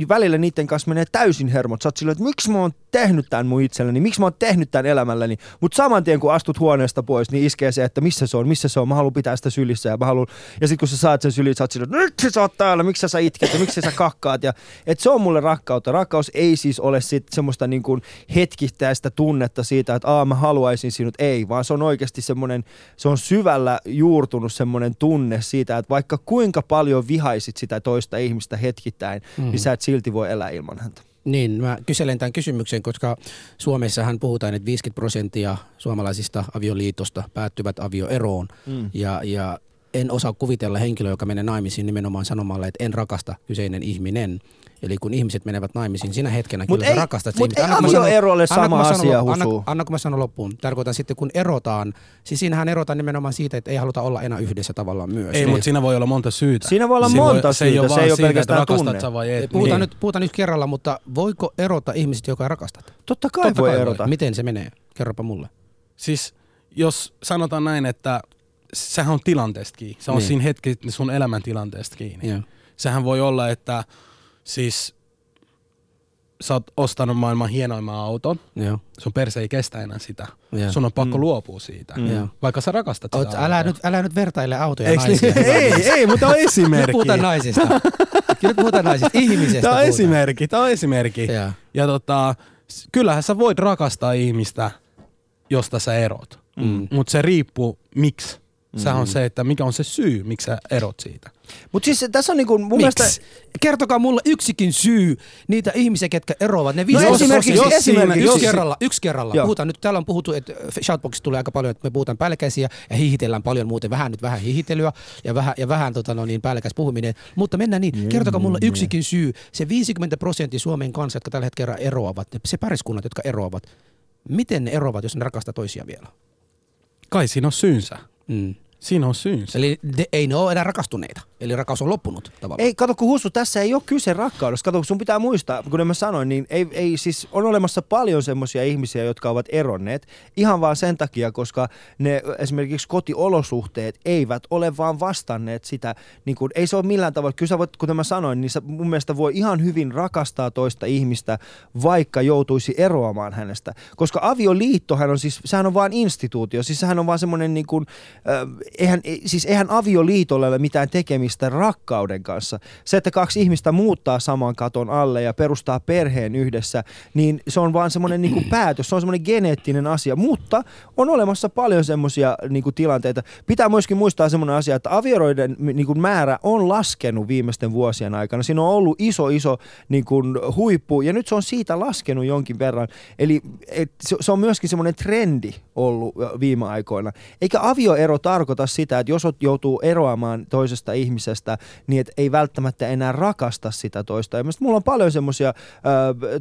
välillä niiden kanssa menee täysin hermot. Sä oot silleen, että miksi mä oon tehnyt tämän mun itselleni, miksi mä oon tehnyt tämän elämälläni. Mutta saman tien kun astut huoneesta pois, niin iskee se, että missä se on, missä se on, mä haluan pitää sitä sylissä ja mä haluan. Ja sitten kun sä saat sen syliin, sä oot silleen, että nyt sä oot täällä, miksi sä itket ja miksi sä kakkaat. Ja, et se on mulle rakkautta. Rakkaus ei siis ole sit semmoista niin kuin hetkittäistä tunnetta siitä, että aa mä haluaisin sinut. Ei, vaan se on oikeasti semmoinen, se on syvällä juurtunut semmoinen tunne siitä, että vaikka kuinka paljon vihaisit sitä toista ihmistä hetkittäin, mm. niin sä et silti voi elää ilman häntä. Niin, mä kyselen tämän kysymyksen, koska Suomessahan puhutaan, että 50 prosenttia suomalaisista avioliitosta päättyvät avioeroon. Mm. Ja, ja en osaa kuvitella henkilöä, joka menee naimisiin nimenomaan sanomalla, että en rakasta kyseinen ihminen. Eli kun ihmiset menevät naimisiin, siinä hetkenä Mut kyllä ei- sä rakastat mut ei sanon- avioero ole sama sanon asia, loppuun, Husu. Anna, anna kun mä sanon loppuun. Tarkoitan sitten, kun erotaan, siis siinähän erotaan nimenomaan siitä, että ei haluta olla enää yhdessä tavallaan myös. Ei, Niin. mutta siinä voi olla monta syytä. Siinä voi olla Se monta se ei syytä, ole se vaan ei ole siitä, pelkästään että rakastat tunne. sä vai et. Puhutaan, niin. nyt, puhutaan nyt kerralla, mutta voiko erota ihmiset, joka rakastat? Totta kai Totta voi kai erota. Miten se menee? Kerropa mulle. Siis jos sanotaan näin, että sehän on tilanteesta kiinni. Se on Niin. siinä hetki sun elämäntilanteesta kiinni. Sehän voi olla, että siis sä oot ostanut maailman hienoimman auton, Joo. sun perse ei kestä enää sitä. Joo. Sun on pakko Mm. luopua siitä. Mm. Vaikka sä rakastat sitä Oot, älä, nyt, älä nyt vertaile autoja ja Eiks naisia. niin? ei, ei, mutta on Nyt esimerkki. puhutaan naisista. Kyllä nyt puhutaan naisista. <laughs> Ihmisestä Tämä on puhutaan. esimerkki, tämä on esimerkki. Joo. Ja tota, kyllähän sä voit rakastaa ihmistä, josta sä erot. Mm. Mutta se riippuu, miksi. Sehän on se, että mikä on se syy, miksi sä erot siitä. Mutta siis tässä on niinku mun Miksi? mielestä... Kertokaa mulle yksikin syy niitä ihmisiä, ketkä eroavat. Ne No 50 esimerkiksi, jos esimerkiksi Yksi jos, kerralla, yksi kerralla. Joo. Puhutaan nyt, täällä on puhuttu, että Shoutboxissa tulee aika paljon, että me puhutaan päällekkäisiä ja hihitellään paljon muuten. Vähän nyt vähän hihitelyä ja vähän, ja vähän tota, no niin, päällekkäis puhuminen. Mutta mennään niin, kertokaa mulle yksikin syy. Se 50 prosenttia Suomen kanssa, jotka tällä hetkellä eroavat, ne- se pariskunnat, jotka eroavat, miten ne eroavat, jos ne rakastaa toisia vielä? Kai siinä on syynsä. Mm. Siinä on syynsä. Eli de, ei ne ole enää rakastuneita. Eli rakkaus on loppunut tavallaan. Ei, kato kun Hussu, tässä ei ole kyse rakkaudesta. Kato, kun sun pitää muistaa, kuten mä sanoin, niin ei, ei siis on olemassa paljon semmoisia ihmisiä, jotka ovat eronneet ihan vaan sen takia, koska ne esimerkiksi kotiolosuhteet eivät ole vaan vastanneet sitä, niin kuin, ei se ole millään tavalla, kyllä sä voit, kuten mä sanoin, niin sä mun mielestä voi ihan hyvin rakastaa toista ihmistä, vaikka joutuisi eroamaan hänestä. Koska avioliittohan on siis, sehän on vaan instituutio, siis sehän on vaan semmoinen niin kuin, äh, eihän, ei- siis eihän avioliitolla ole mitään tekemistä rakkauden kanssa. Se, että kaksi ihmistä muuttaa saman katon alle ja perustaa perheen yhdessä, niin se on vaan semmoinen niin kuin <clears throat> päätös, se on semmoinen geneettinen asia. Mutta on olemassa paljon semmoisia niin kuin tilanteita. Pitää myöskin muistaa semmoinen asia, että avioroiden niin kuin määrä on laskenut viimeisten vuosien aikana. Siinä on ollut iso, iso niin kuin huippu ja nyt se on siitä laskenut jonkin verran. Eli et, se, se on myöskin semmoinen trendi ollut viime aikoina. Eikä avioero tarkoita sitä, että jos joutuu eroamaan toisesta ihmisestä, niin et ei välttämättä enää rakasta sitä toista. Ja mulla on paljon semmoisia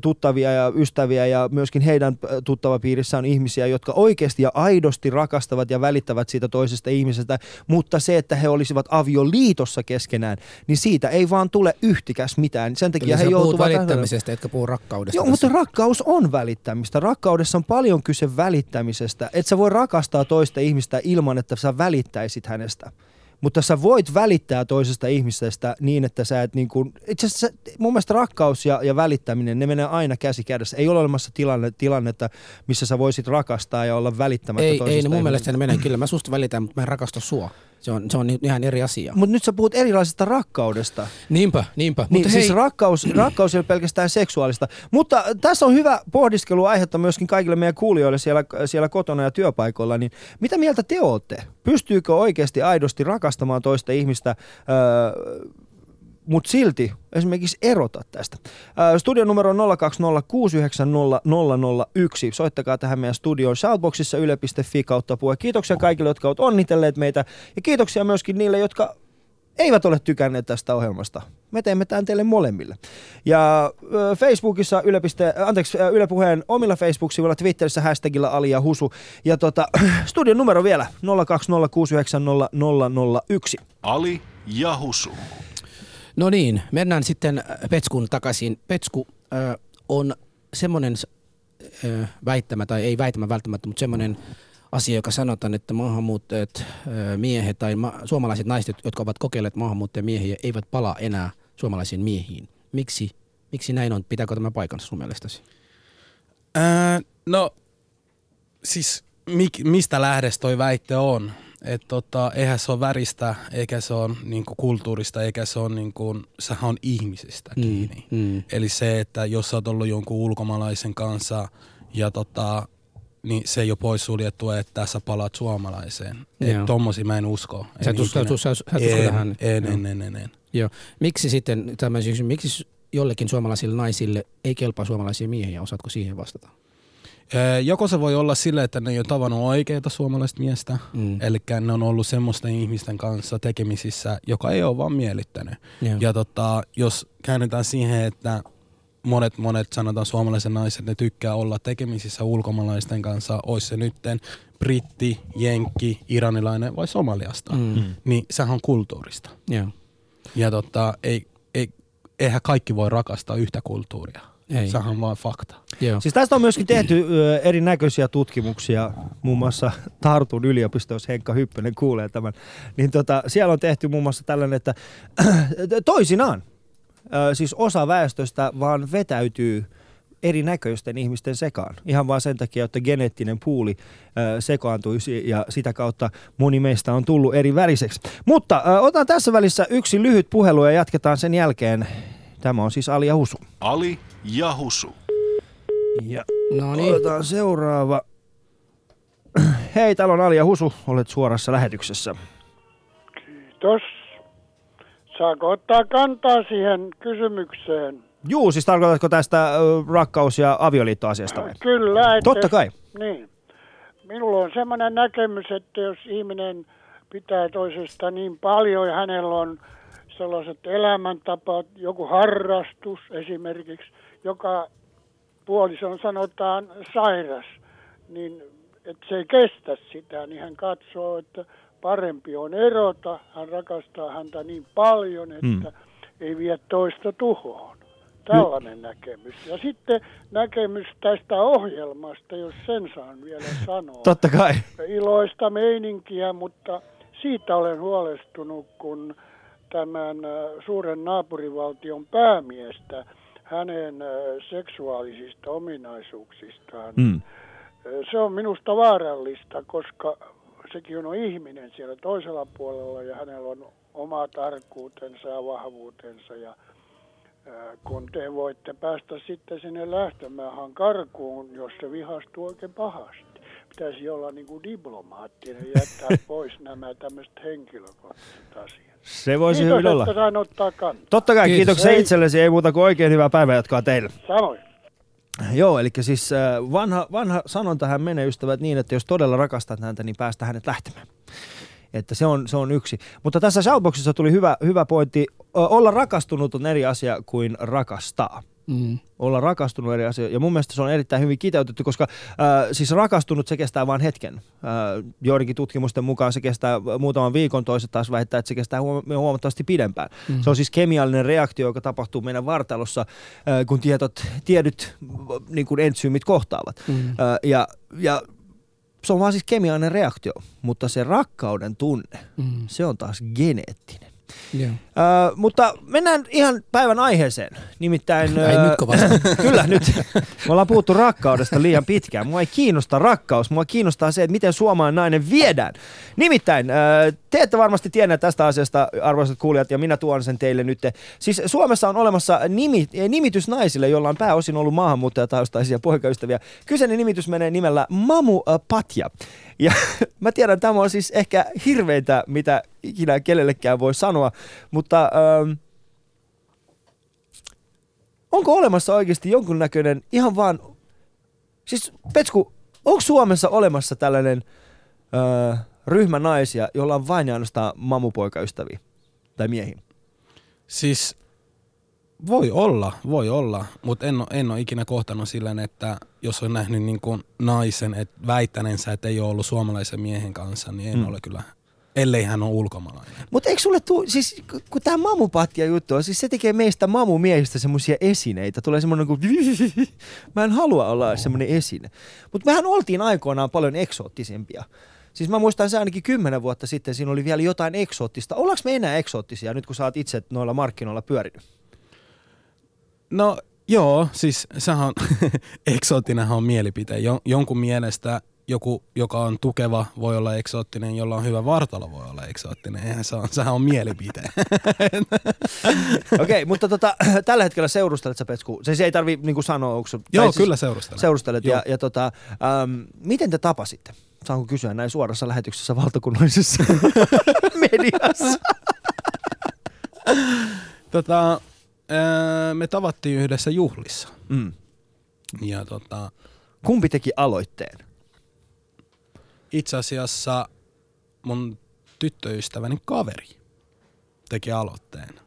tuttavia ja ystäviä ja myöskin heidän tuttavapiirissä on ihmisiä, jotka oikeasti ja aidosti rakastavat ja välittävät siitä toisesta ihmisestä, mutta se, että he olisivat avioliitossa keskenään, niin siitä ei vaan tule yhtikäs mitään. Sen takia Eli he joutuvat... välittämisestä, etkä puhu rakkaudesta. Joo, tässä. mutta rakkaus on välittämistä. Rakkaudessa on paljon kyse välittämisestä. Et sä voi rakastaa toista ihmistä ilman, että sä välittäisit hänestä. Mutta sä voit välittää toisesta ihmisestä niin, että sä et niin kuin, itse asiassa mun mielestä rakkaus ja, ja välittäminen, ne menee aina käsi kädessä. Ei ole olemassa tilanne, tilannetta, missä sä voisit rakastaa ja olla välittämättä ei, toisesta ei, ne mun mielestä ne menee. Kyllä mä susta välitän, mutta mä en rakasta sua. Se on, se on ihan eri asia. Mutta nyt sä puhut erilaisesta rakkaudesta. Niinpä, niinpä. Niin, mutta siis hei, rakkaus, rakkaus ei ole pelkästään seksuaalista. Mutta tässä on hyvä pohdiskeluaihetta myöskin kaikille meidän kuulijoille siellä, siellä kotona ja työpaikoilla. Niin mitä mieltä te olette? Pystyykö oikeasti aidosti rakastamaan toista ihmistä, öö, mutta silti esimerkiksi erota tästä? Öö, studion numero on 020690001. Soittakaa tähän meidän studioon shoutboxissa yle.fi kautta puhe. Kiitoksia kaikille, jotka ovat onnitelleet meitä. Ja kiitoksia myöskin niille, jotka eivät ole tykänneet tästä ohjelmasta. Me teemme tämän teille molemmille. Ja Facebookissa Yle, piste, anteeksi, Yle Puheen omilla Facebook-sivuilla, Twitterissä hashtagilla Ali ja Husu. Ja tota, <clears throat> studion numero vielä 020690001. Ali ja Husu. No niin, mennään sitten äh, Petskun takaisin. Petsku äh, on semmoinen äh, väittämä, tai ei väittämä välttämättä, mutta semmoinen asia, joka sanotaan, että maahanmuuttajat, äh, miehet tai ma- suomalaiset naiset, jotka ovat kokeilleet maahanmuuttajamiehiä, eivät palaa enää suomalaisiin miehiin. Miksi, miksi näin on? Pitääkö tämä paikansa sun mielestäsi? Ää, no, siis mik, mistä lähdes toi väitte on? Että tota, eihän se ole väristä, eikä se ole niinku kulttuurista, eikä se ole niinku, sehän on ihmisistä kiinni. mm. Eli se, että jos sä oot ollut jonkun ulkomaalaisen kanssa ja tota, niin se ei ole poissuljettua, että sä palaat suomalaiseen. Että tommosia mä en usko. Sä et usko, sä, et usko en, tähän? en, en, en, en, en. Joo. Miksi sitten, tämä miksi jollekin suomalaisille naisille ei kelpaa suomalaisia miehiä? Osaatko siihen vastata? Ö, Joko se voi olla sille, että ne ei ole tavannut oikeita suomalaista miestä, Mm. eli ne on ollut semmoisten ihmisten kanssa tekemisissä, joka ei ole vaan miellyttänyt. Joo. Ja tota, jos käännetään siihen, että monet, monet sanotaan suomalaiset naiset, ne tykkää olla tekemisissä ulkomaalaisten kanssa, olisi se nytten britti, jenkki, iranilainen vai somaliasta, Mm. niin sehän on kulttuurista. Joo. Ja tota, ei, ei, eihän kaikki voi rakastaa yhtä kulttuuria. Ei. Sehän on vaan fakta. Joo. Siis tästä on myöskin tehty ö, erinäköisiä tutkimuksia, muun muassa Tartun yliopisto, jos Henkka Hyppönen kuulee tämän. Niin tota, siellä on tehty muun muassa tällainen, että <clears throat> toisinaan, ö, siis osa väestöstä vaan vetäytyy erinäköisten ihmisten sekaan. Ihan vaan sen takia, että geneettinen puuli ö, sekaantuisi ja sitä kautta moni meistä on tullut eri väriseksi. Mutta ö, otan tässä välissä yksi lyhyt puhelu ja jatketaan sen jälkeen. Tämä on siis Ali ja Husu. Ali ja Husu. Ja No niin. Otetaan seuraava. Hei, täällä on Ali ja Husu. Olet suorassa lähetyksessä. Kiitos. Saako ottaa kantaa siihen kysymykseen? Juu, siis tarkoitatko tästä rakkaus- ja avioliittoasiasta vai? Kyllä. Että, Totta kai. Niin. Minulla on semmoinen näkemys, että jos ihminen pitää toisesta niin paljon ja hänellä on sellaiset elämäntapat, joku harrastus esimerkiksi, joka puolison sanotaan sairas, niin että se ei kestä sitä, niin hän katsoo, että parempi on erota. Hän rakastaa häntä niin paljon, että Hmm. ei vie toista tuhoon. Tällainen näkemys. Ja sitten näkemys tästä ohjelmasta, jos sen saan vielä sanoa. Totta kai. Iloista meininkiä, mutta siitä olen huolestunut, kun tämän äh, suuren naapurivaltion päämiestä, hänen seksuaalisista ominaisuuksistaan. Mm. Se on minusta vaarallista, koska sekin on ihminen siellä toisella puolella ja hänellä on oma tarkkuutensa ja vahvuutensa. Ja kun te voitte päästä sitten sinne lähtömaahan karkuun, jos se vihastuu oikein pahasti. Pitäisi olla niin kuin diplomaattinen ja jättää <laughs> pois nämä tämmöiset henkilökohtaiset asiat. Se voisi Kiitos, hyvin olla. sain ottaa kantaa. Totta kai, Kiitos. kiitoksia Hei. itsellesi. Ei muuta kuin oikein hyvää päivänjatkoa teille. Samoin. Joo, eli siis äh, vanha, vanha sanontahan menee ystävät niin, että jos todella rakastat häntä, niin päästä hänet lähtemään. Että se on, se on yksi. Mutta tässä shoutboxissa tuli hyvä, hyvä pointti. Olla rakastunut on eri asia kuin rakastaa. Mm. Olla rakastunut eri asia. Ja mun mielestä se on erittäin hyvin kiteytetty, koska äh, siis rakastunut se kestää vain hetken. Äh, joidenkin tutkimusten mukaan se kestää muutaman viikon, toiset taas väittää, että se kestää huom- huomattavasti pidempään. Mm. Se on siis kemiallinen reaktio, joka tapahtuu meidän vartalossa, äh, kun tietot, tiedyt äh, niin kuin entsyymit kohtaavat. Mm. Äh, ja, ja se on vaan siis kemiallinen reaktio, mutta se rakkauden tunne, Mm. se on taas geneettinen. Joo. Ö, mutta mennään ihan päivän aiheeseen. Nimittäin... <laughs> Ai, ö, nytkö vasta? <laughs> Kyllä, nyt. Me ollaan puhuttu rakkaudesta liian pitkään. Mua ei kiinnosta rakkaus, mua kiinnostaa se, että miten suomalainen nainen viedään. Nimittäin, ö, te ette varmasti tienneet tästä asiasta, arvoisat kuulijat, ja minä tuon sen teille nyt. Siis Suomessa on olemassa nimi, nimitys naisille, joilla on pääosin ollut maahanmuuttajataustaisia poikaystäviä. Kyseinen nimitys menee nimellä Mamu Patja. Ja <laughs> mä tiedän, tämä on siis ehkä hirveintä, mitä ikinä kenellekään voi sanoa, mutta ähm, onko olemassa oikeasti jonkunnäköinen ihan vaan, siis Petsku, onko Suomessa olemassa tällainen äh, ryhmä naisia, jolla on vain ja ainoastaan mamupoikaystäviä tai miehiä? Siis voi olla, voi olla, mutta en, en ole ikinä kohtannut silleen, että jos on nähnyt niin kuin naisen, että väittänensä, että ei ole ollut suomalaisen miehen kanssa, niin en mm. ole kyllä, ellei hän ole ulkomaalainen. Mutta eikö sulle tuu, siis ku- kun tämä mamupattia juttu on, siis se tekee meistä mamumiehistä semmoisia esineitä. Tulee semmoinen kuin, <laughs> mä en halua olla semmoinen esine. Mutta mehän oltiin aikoinaan paljon eksoottisempia. Siis mä muistan se ainakin kymmenen vuotta sitten, siinä oli vielä jotain eksoottista. Ollaanko me enää eksoottisia nyt, kun sä oot itse noilla markkinoilla pyörinyt? No joo, siis sehän on, <laughs> eksoottinenhan on mielipite. Jo, jonkun mielestä joku, joka on tukeva, voi olla eksoottinen, jolla on hyvä vartalo, voi olla eksoottinen. Eihän se on, sehän on mielipite. <laughs> Okei, okay, mutta tota, <clears throat> tällä hetkellä seurustelet sä Petsku. Se, se ei tarvi niinku sanoa, onko joo, siis kyllä seurustelen. Seurustelet. Joo. Ja, ja tota, ähm, miten te tapasitte? Saanko kysyä näin suorassa lähetyksessä valtakunnallisessa <laughs> mediassa? <laughs> Tota, ää, me tavattiin yhdessä juhlissa. Mm. Ja tota, Kumpi teki aloitteen? Itse asiassa mun tyttöystäväni kaveri teki aloitteen.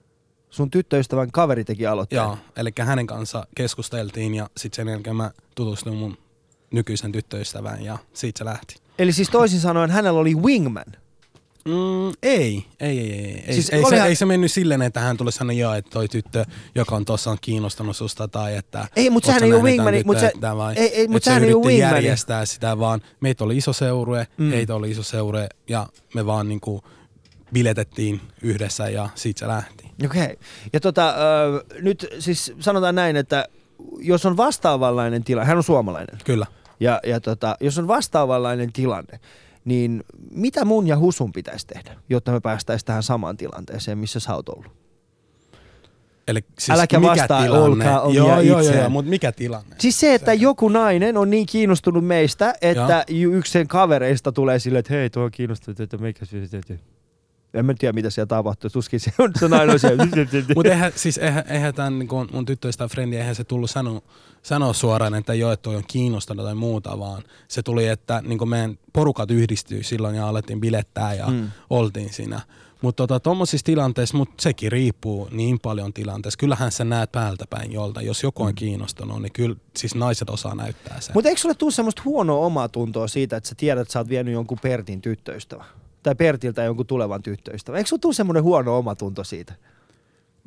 Sun tyttöystävän kaveri teki aloitteen. Joo, eli hänen kanssa keskusteltiin ja sitten sen jälkeen mä tutustuin mun nykyisen tyttöystävään ja siitä se lähti. Eli siis toisin sanoen hänellä oli wingman. Mm, ei, ei, ei, ei. Ei, Siis ei, olihan- se, ei se mennyt silleen, että hän tulisi sanoa, joo, että toi tyttö, joka on tuossa on kiinnostunut susta tai että... Ei, mut oot sehän ei tämän wingmani, mut se- vai, ei, ei, mut että se sehän ei yritti wingmani. järjestää sitä, vaan meitä oli iso seurue, Mm. heitä oli iso seurue ja me vaan niinku biletettiin yhdessä ja siitä se lähti. Okei. Okay. Ja tota, ö, nyt siis sanotaan näin, että jos on vastaavanlainen tilanne, hän on suomalainen, Kyllä. ja, ja tota, jos on vastaavanlainen tilanne, niin mitä mun ja Husun pitäisi tehdä, jotta me päästäisiin tähän samaan tilanteeseen, missä sä oot ollut? Eli siis Äläkä mikä vastaa, tilanne? olkaa omia joo, joo, joo, joo, mutta mikä tilanne? Siis se, että joku nainen on niin kiinnostunut meistä, että ju- yksi sen kavereista tulee silleen, että hei, tuo on kiinnostunut, että meikä En mä tiedä, mitä siellä tapahtuu. Tuskin se on se on siellä. <laughs> Mutta eihän, siis eihän, eihän tämän niin mun tyttöystävän frendi, eihän se tullut sanoa, sanoa suoraan, että joo, että toi on kiinnostunut tai muuta, vaan se tuli, että niin meidän porukat yhdistyi silloin ja alettiin bilettää ja Mm. mm. oltiin siinä. Mutta tota, tuommoisissa tilanteissa, mutta sekin riippuu niin paljon tilanteessa. Kyllähän sä näet päältä päin jolta. Jos joku on kiinnostunut, niin kyllä siis naiset osaa näyttää sen. Mutta eikö sulle tule semmoista huonoa omaa tuntoa siitä, että sä tiedät, että sä oot vienyt jonkun Pertin tyttöystävä? Tai Pertiltä jonkun tulevan tyttöystävän. Eikö sulle tule semmoinen huono omatunto siitä?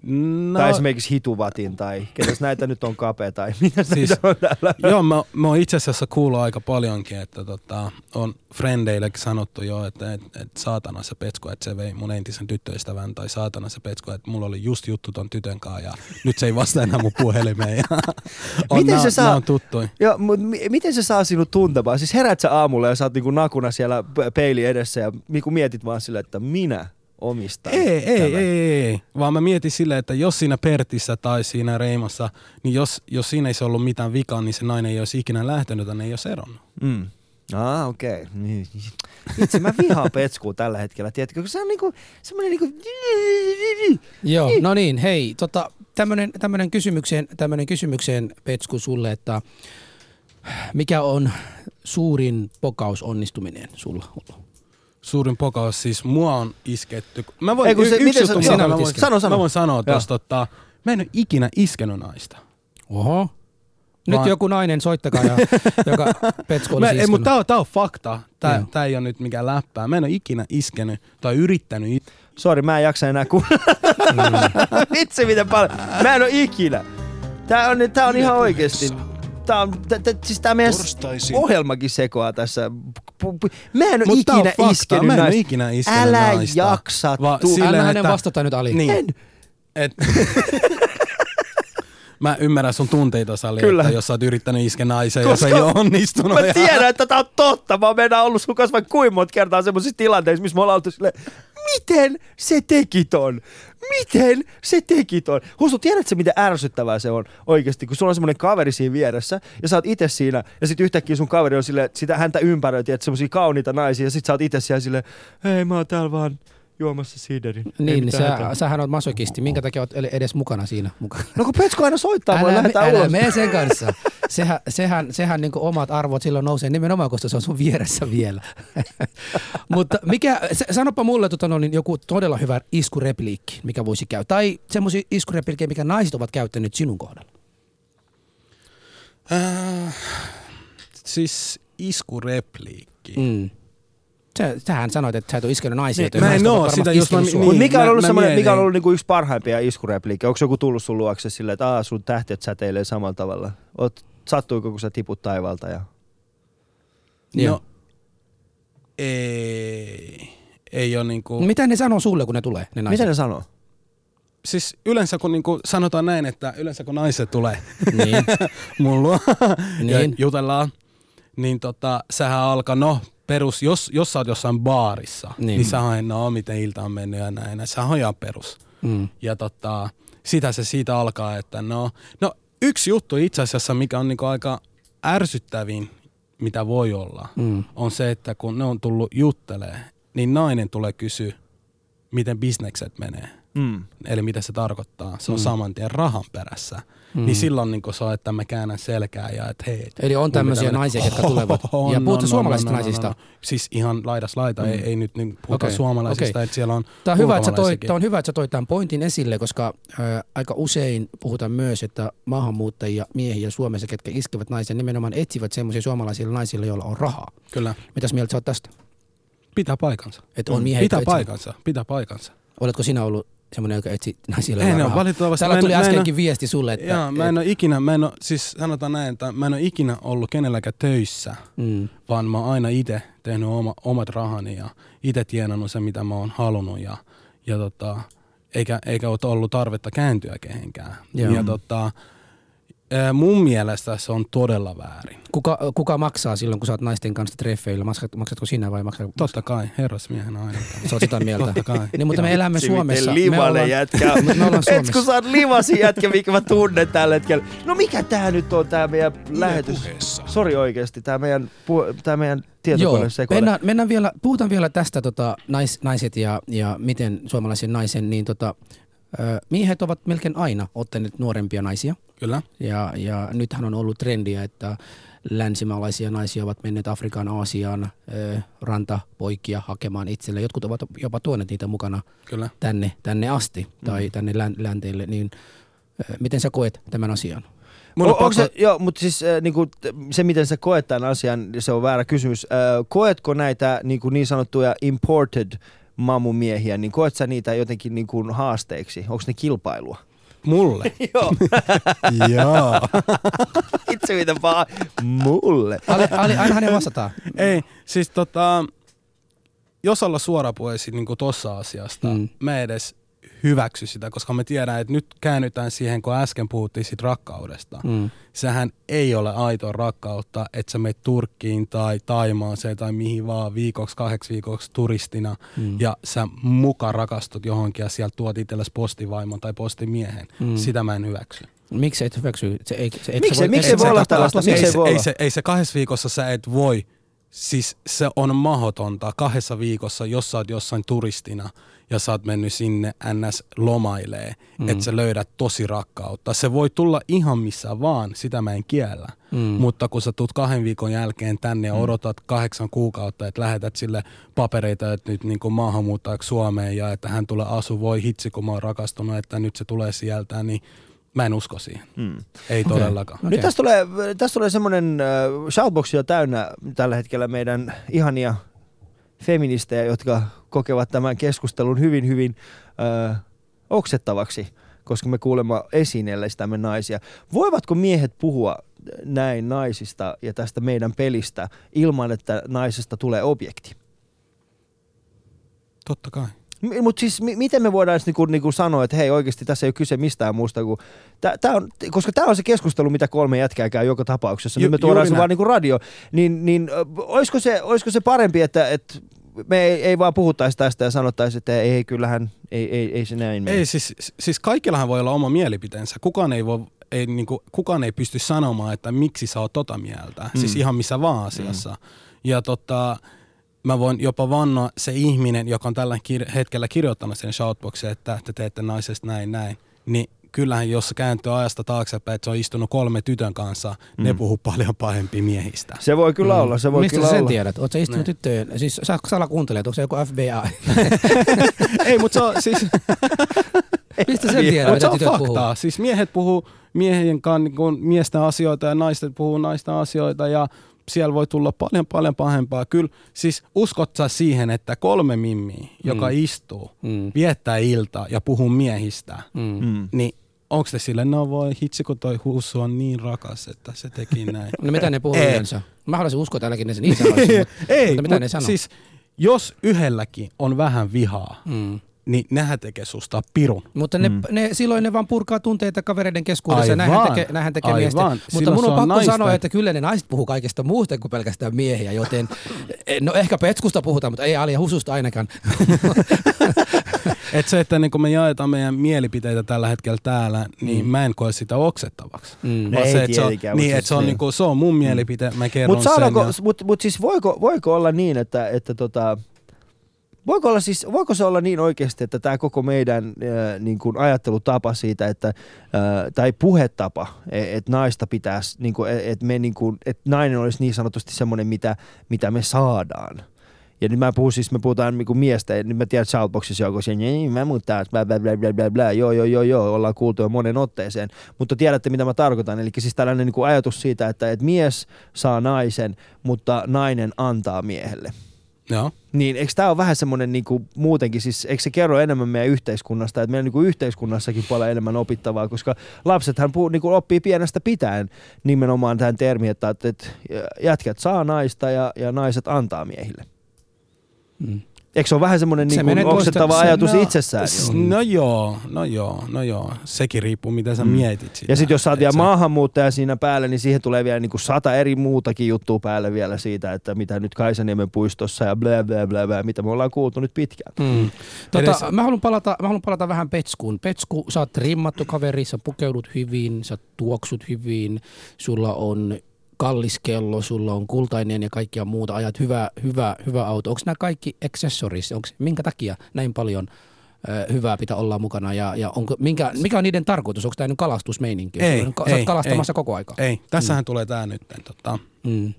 No, Tai esimerkiksi hituvatin tai ketäs näitä nyt on kapea tai <laughs> mitä siis, on täällä? Joo, mä, mä oon itse asiassa kuullut aika paljonkin, että tota, on frendeillekin sanottu jo, että et, et saatana se petsku, että se vei mun entisen tyttöystävän, tai saatana se petsku, että mulla oli just juttu ton tytön kanssa, ja nyt se ei vastaa enää mun puhelimeen. Ja <laughs> on, Miten nää- se saa- on. Joo, mutta mi- miten se saa sinut tuntemaan? Siis herät sä aamulla ja sä oot niinku nakuna siellä peili edessä ja niinku mietit vaan silleen, että minä omistan Ei, ei, ei, ei, ei, vaan mä mietin silleen, että jos siinä Pertissä tai siinä Reimassa, niin jos, jos siinä ei se ollut mitään vikaa, niin se nainen ei olisi ikinä lähtenyt tai ne ei olisi eronnut. Mm. Ah, okei. Okay. Niin. Itse mä vihaan petskua tällä hetkellä, tiedätkö? kun Se on niinku semmoinen niinku... Joo, no niin, hei, tota, tämmönen, tämmönen kysymykseen, tämmönen kysymykseen Petsku sulle, että mikä on suurin pokaus onnistuminen sulla ollut? Suurin pokaus, siis mua on isketty. Mä voin, Ei, kun se- y- miten sä- joo, mitä mä sano, voin, sano, sano. Mä voin sanoa tosta, tota, mä en ole ikinä iskenyt naista. Oho. Nyt Vaan- joku nainen, soittakaa, ja, <laughs> joka Petsku Mä, olisi ei, mutta iskenut. tää on, tää on fakta. Tää, Joo. tää ei ole nyt mikään läppää. Mä en ole ikinä iskenyt tai yrittänyt. It- Sori, mä en jaksa enää kuunnella. <laughs> Vitsi miten paljon. Mä en oo ikinä. Tää on, tää on ihan oikeesti. Tää on, t- t- siis tää meidän Torstaisin. ohjelmakin sekoaa tässä. Mä en tää on ikinä fakta. iskenyt Mä en naista. ikinä iskenyt Älä naista. jaksa. Vaan tu- silleen, Anna hänen että- vastata nyt Ali. Niin. En. Et, <laughs> mä ymmärrän sun tunteita, Sali, Kyllä. että jos sä oot yrittänyt iskeä naisen ja se ei ole onnistunut. Mä ja- tiedän, että tää on totta. Mä oon ollut sun kanssa vaikka kuinka monta kertaa semmoisissa tilanteissa, missä me ollaan oltu silleen, miten se teki ton? Miten se teki ton? Husu, tiedätkö miten ärsyttävää se on oikeasti, kun sulla on semmoinen kaveri siinä vieressä ja sä oot itse siinä ja sit yhtäkkiä sun kaveri on silleen, sitä häntä ympäröi, että semmoisia kauniita naisia ja sit sä oot itse siellä silleen, hei mä oon täällä vaan juomassa siiderin. Niin, niin sä, hätää." sähän oot masokisti. Minkä takia oot edes mukana siinä mukana? No kun Petsko aina soittaa, Älä, lähdetään älä ulos. mene sen kanssa. Sehän, sehän, sehän niin omat arvot silloin nousee nimenomaan, koska se on sun vieressä vielä. <laughs> Mutta mikä, sanopa mulle tota, no, niin joku todella hyvä iskurepliikki, mikä voisi käydä. Tai semmoisia iskurepliikkejä, mikä naiset ovat käyttänyt sinun kohdalla. Äh, siis iskurepliikki. Mm. Sä, sähän sanoit, että sä et ole iskenyt naisia. Niin, mä en oo sitä, jos mä- niin. Mikä on ollut, mä semmoinen, mikä on mietin. ollut niinku yksi parhaimpia iskurepliikkejä? Onko joku tullut sun luokse silleen, että Aa, sun tähtiöt säteilee samalla tavalla? Oot, sattuiko, kun sä tiput taivaalta? Ja... Joo. No, ei, ei ole niinku... Mitä ne sanoo sulle, kun ne tulee, ne naiset? Mitä ne sanoo? Siis yleensä kun niinku sanotaan näin, että yleensä kun naiset tulee Niin. <laughs> mun luo ja Niin. jutellaan, niin tota, sähän alkaa, no perus, jos, jos sä oot jossain baarissa, Niin. niin, sä haen, no miten ilta on mennyt ja näin, sä hojaa perus. Mm. Ja tota, sitä se siitä alkaa, että no, no yksi juttu itse asiassa, mikä on niinku aika ärsyttävin, mitä voi olla, Mm. on se, että kun ne on tullut juttelee, niin nainen tulee kysyä, miten bisnekset menee. Mm. Eli mitä se tarkoittaa. Se on Mm. saman tien rahan perässä. mm. niin silloin niin se on, että mä käännän selkää ja että hei. Eli on tämmöisiä mun pitää- naisia, jotka tulevat. <laughs> On, ja puhutaan on, suomalaisista on, on, naisista. on, on. Siis ihan laidas laita, mm. ei, ei nyt niin puhuta okay. suomalaisista, okei. että siellä on Tämä on, hyvä, että sä toi, tämä on hyvä, että sä toit tämän pointin esille, koska ä, aika usein puhutaan myös, että maahanmuuttajia, miehiä Suomessa, ketkä iskevät naisia, nimenomaan etsivät semmoisia suomalaisille naisille, joilla on rahaa. Kyllä, Mitäs mieltä sä oot tästä? pitää paikansa. Että on miehiä, pitää paikansa, pitää paikansa. Oletko sinä ollut semmoinen, joka etsi <laughs> naisille Ei, no, on rahaa? valitettavasti Täällä en- tuli mä en äskenkin viesti sulle, että... Joo, mä en ole ikinä, mä en ole, siis sanotaan näin, että mä en ole ikinä ollut kenelläkään töissä, mm, vaan mä oon aina itse tehnyt oma, omat rahani ja itse tienannut sen, mitä mä oon halunnut ja, ja tota, eikä, eikä ole ollut tarvetta kääntyä kehenkään. Joo. Ja tota, mun mielestä se on todella väärin. kuka, kuka maksaa silloin, kun sä oot naisten kanssa treffeillä? Maksat, maksatko sinä vai maksatko? Totta kai, herrasmiehen aina. <laughs> Sä oot sitä mieltä. Totta kai. Niin, mutta me elämme Vitsi, Suomessa. Miten me limanen ollaan, jätkä. <laughs> me ollaan Et Suomessa. kun sä oot limasin jätkä, mikä mä tunnen tällä hetkellä. No mikä tää nyt on tää meidän lähetys? puheessa. Sori oikeesti, tää meidän, tää meidän Joo, tietokone sekoilee. mennään, mennään vielä, puhutaan vielä tästä tota, nais, naiset ja, ja miten suomalaisen naisen, niin tota, miehet ovat melkein aina ottaneet nuorempia naisia. Kyllä. Ja, ja nythän on ollut trendiä, että länsimaalaisia naisia ovat menneet Afrikan, Aasiaan ö, rantapoikia hakemaan itselleen. Jotkut ovat jopa tuoneet niitä mukana Kyllä. tänne, tänne asti tai Mm. tänne län, länteelle. Niin, ö, miten sä koet tämän asian? On onko pakko, se, joo, mutta siis äh, niinku, se, miten sä koet tämän asian, se on väärä kysymys. Äh, koetko näitä niinku, niin sanottuja imported mamumiehiä, niin koet sä niitä jotenkin niinku, haasteeksi? Onko ne kilpailua? Mulle. <laughs> Joo, Joo. <laughs> itse mitä paha. Mulle. Ali, Ali, aina hänen vastataan. Ei, siis tota, jos olla suorapuheisi niin tuossa asiasta, Mm. mm. mä edes hyväksy sitä, koska me tiedän, että nyt käännytään siihen, kun äsken puhuttiin siitä rakkaudesta. Mm. Sehän ei ole aitoa rakkautta, että sä menet Turkkiin tai Taimaaseen tai mihin vaan viikoksi, kahdeksi viikoksi turistina Mm. ja sä muka rakastut johonkin ja sieltä tuot itsellesi postivaimon tai postimiehen. Mm. Sitä mä en hyväksy. Miksi et hyväksy? Se ei, se, et Miksi- sä voi- miksi sä voi olla tällaista? ei, ei se, voi ei, se, ei se kahdessa viikossa sä et voi. Siis se on mahdotonta kahdessa viikossa, jos sä oot jossain turistina ja sä oot mennyt sinne NS lomailee, Mm. mm. että sä löydät tosi rakkautta. Se voi tulla ihan missä vaan, sitä mä en kiellä. Mm. Mm. Mutta kun sä tuut kahden viikon jälkeen tänne ja odotat kahdeksan kuukautta, että lähetät sille papereita, että nyt niin kuin maahanmuuttajaksi Suomeen ja että hän tulee asu, voi hitsi kun mä oon rakastunut, että nyt se tulee sieltä, niin mä en usko siihen. Mm. Ei Okei. todellakaan. Okei. Nyt tästä tulee, tästä tulee semmoinen äh, shoutboxi on täynnä tällä hetkellä meidän ihania feministejä, jotka kokevat tämän keskustelun hyvin, hyvin äh, oksettavaksi, koska me kuulemme esineellistämme naisia. Voivatko miehet puhua näin naisista ja tästä meidän pelistä ilman, että naisesta tulee objekti? Totta kai. Mutta siis mi- miten me voidaan niinku, niinku sanoa, että hei oikeasti tässä ei ole kyse mistään muusta kuin... Tää, tää on, koska tämä on se keskustelu, mitä kolme jätkää käy joka tapauksessa. Nyt Ju- me tuodaan se vaan niinku radio. Niin, niin ö, olisiko, se, olisiko se parempi, että, että me ei, ei vaan puhuttaisi tästä ja sanottaisi, että ei, kyllähän, ei, ei, ei se näin mene. Ei, siis, siis kaikillahan voi olla oma mielipiteensä. Kukaan ei, voi, ei, niinku, kukaan ei pysty sanomaan, että miksi sä oot tota mieltä. Mm. Siis ihan missä vaan asiassa. Mm. Ja tota, mä voin jopa vannoa se ihminen, joka on tällä hetkellä kirjoittanut sen shoutboxin, että te teette naisesta näin näin. Niin kyllähän jos se kääntyy ajasta taaksepäin, että se on istunut kolme tytön kanssa, mm. ne puhuu paljon pahempi miehistä. Se voi kyllä olla, se voi Mistä kyllä sä sen olla. tiedät? Oletko istunut Niin. tyttöjen? Siis sä salakuuntelet, onko se joku FBI? <laughs> ei, mutta se on siis... <laughs> Mistä sen tiedät, Mutta se mitä on tytöt faktaa. puhuu? Siis miehet puhuu miehien kanssa niin miesten asioita ja naiset puhuu naisten asioita ja siellä voi tulla paljon paljon pahempaa. Kyllä, siis uskot sä siihen, että kolme mimmiä, joka istuu, Mm. viettää iltaa ja puhuu miehistä, Mm. Mm. niin onko se sille, no voi hitsi kun toi huussu on niin rakas, että se teki näin. <laughs> No mitä ne puhuu Ei. yleensä? Mä haluaisin uskoa, että tälläkin ne sanoisi. <laughs> mutta- Ei, mutta mitä mut ne sanoo? siis jos yhdelläkin on vähän vihaa, Mm. Niin nehän tekee susta pirun. Mutta ne, Mm. ne, silloin ne vaan purkaa tunteita kavereiden keskuudessa. Aivan. Näinhän tekee, näinhän tekee Aivan. miesten. Mutta Silloin mun on on pakko naisten. sanoa, että kyllä ne naiset puhuu kaikesta muusta kuin pelkästään miehiä, joten <laughs> no ehkä Petskusta puhutaan, mutta ei Ali ja Hususta ainakaan. <laughs> Et se, että niin kun me jaetaan meidän mielipiteitä tällä hetkellä täällä, niin Mm. mä en koe sitä oksettavaksi. Mm. Ne Vaan ei se, että se on, mut niin, siis että se on, niin. niinku, se on mun mielipite, mä kerron Mutta saadaanko, sen. Ja, mut, mut siis voiko, voiko olla niin, että, että tota, Voiko, olla siis, voiko se olla niin oikeasti, että tämä koko meidän äh, niin kuin ajattelutapa siitä, että, äh, tai puhetapa, että et naista pitäisi, niin että me, niin että nainen olisi niin sanotusti semmoinen, mitä, mitä me saadaan. Ja nyt mä puhun siis, me puhutaan niin kuin miestä, nyt mä tiedän, Shoutboxissa joku siellä, niin mä mun taas, bla, bla, bla, bla, bla, bla, joo, joo, joo, joo, ollaan kuultu jo monen otteeseen. Mutta tiedätte, mitä mä tarkoitan. Eli siis tällainen niin kuin ajatus siitä, että, että mies saa naisen, mutta nainen antaa miehelle. Joo. Niin, eikö tämä ole vähän semmoinen niinku, muutenkin, siis eikö se kerro enemmän meidän yhteiskunnasta, että meidän niinku, yhteiskunnassakin paljon enemmän opittavaa, koska lapsethan puu, niinku, oppii pienestä pitäen nimenomaan tähän termiin, että, että jätkät saa naista ja, ja naiset antaa miehille. Mm. Eikö se ole vähän semmoinen Se niinku, toista- oksettava se- ajatus no, itsessään? S-? No joo, no joo, no joo. Sekin riippuu, miten sä Mm. mietit sitä. Ja sitten jos sä oot vielä maahanmuuttaja siinä päällä, niin siihen tulee vielä niinku sata eri muutakin juttua päälle vielä siitä, että mitä nyt Kaisaniemen puistossa ja blä blä blä, blä mitä me ollaan kuultu nyt pitkään. Mm. Tota, Edes- mä, haluan palata, mä haluan palata vähän Petskuun. Petsku, sä oot rimmattu kaveri, sä pukeudut hyvin, sä tuoksut hyvin, sulla on kallis kello, sulla on kultainen ja kaikkia muuta, ajat hyvä, hyvä, hyvä auto. Onko nämä kaikki accessories? Onks, minkä takia näin paljon ö, hyvää pitää olla mukana ja, ja onko, minkä, mikä on niiden tarkoitus? Onko tämä nyt kalastusmeininki? Ei, Sä ei, kalastamassa ei. koko aika. Ei, tässähän tulee tää nyt. Tota, Mm.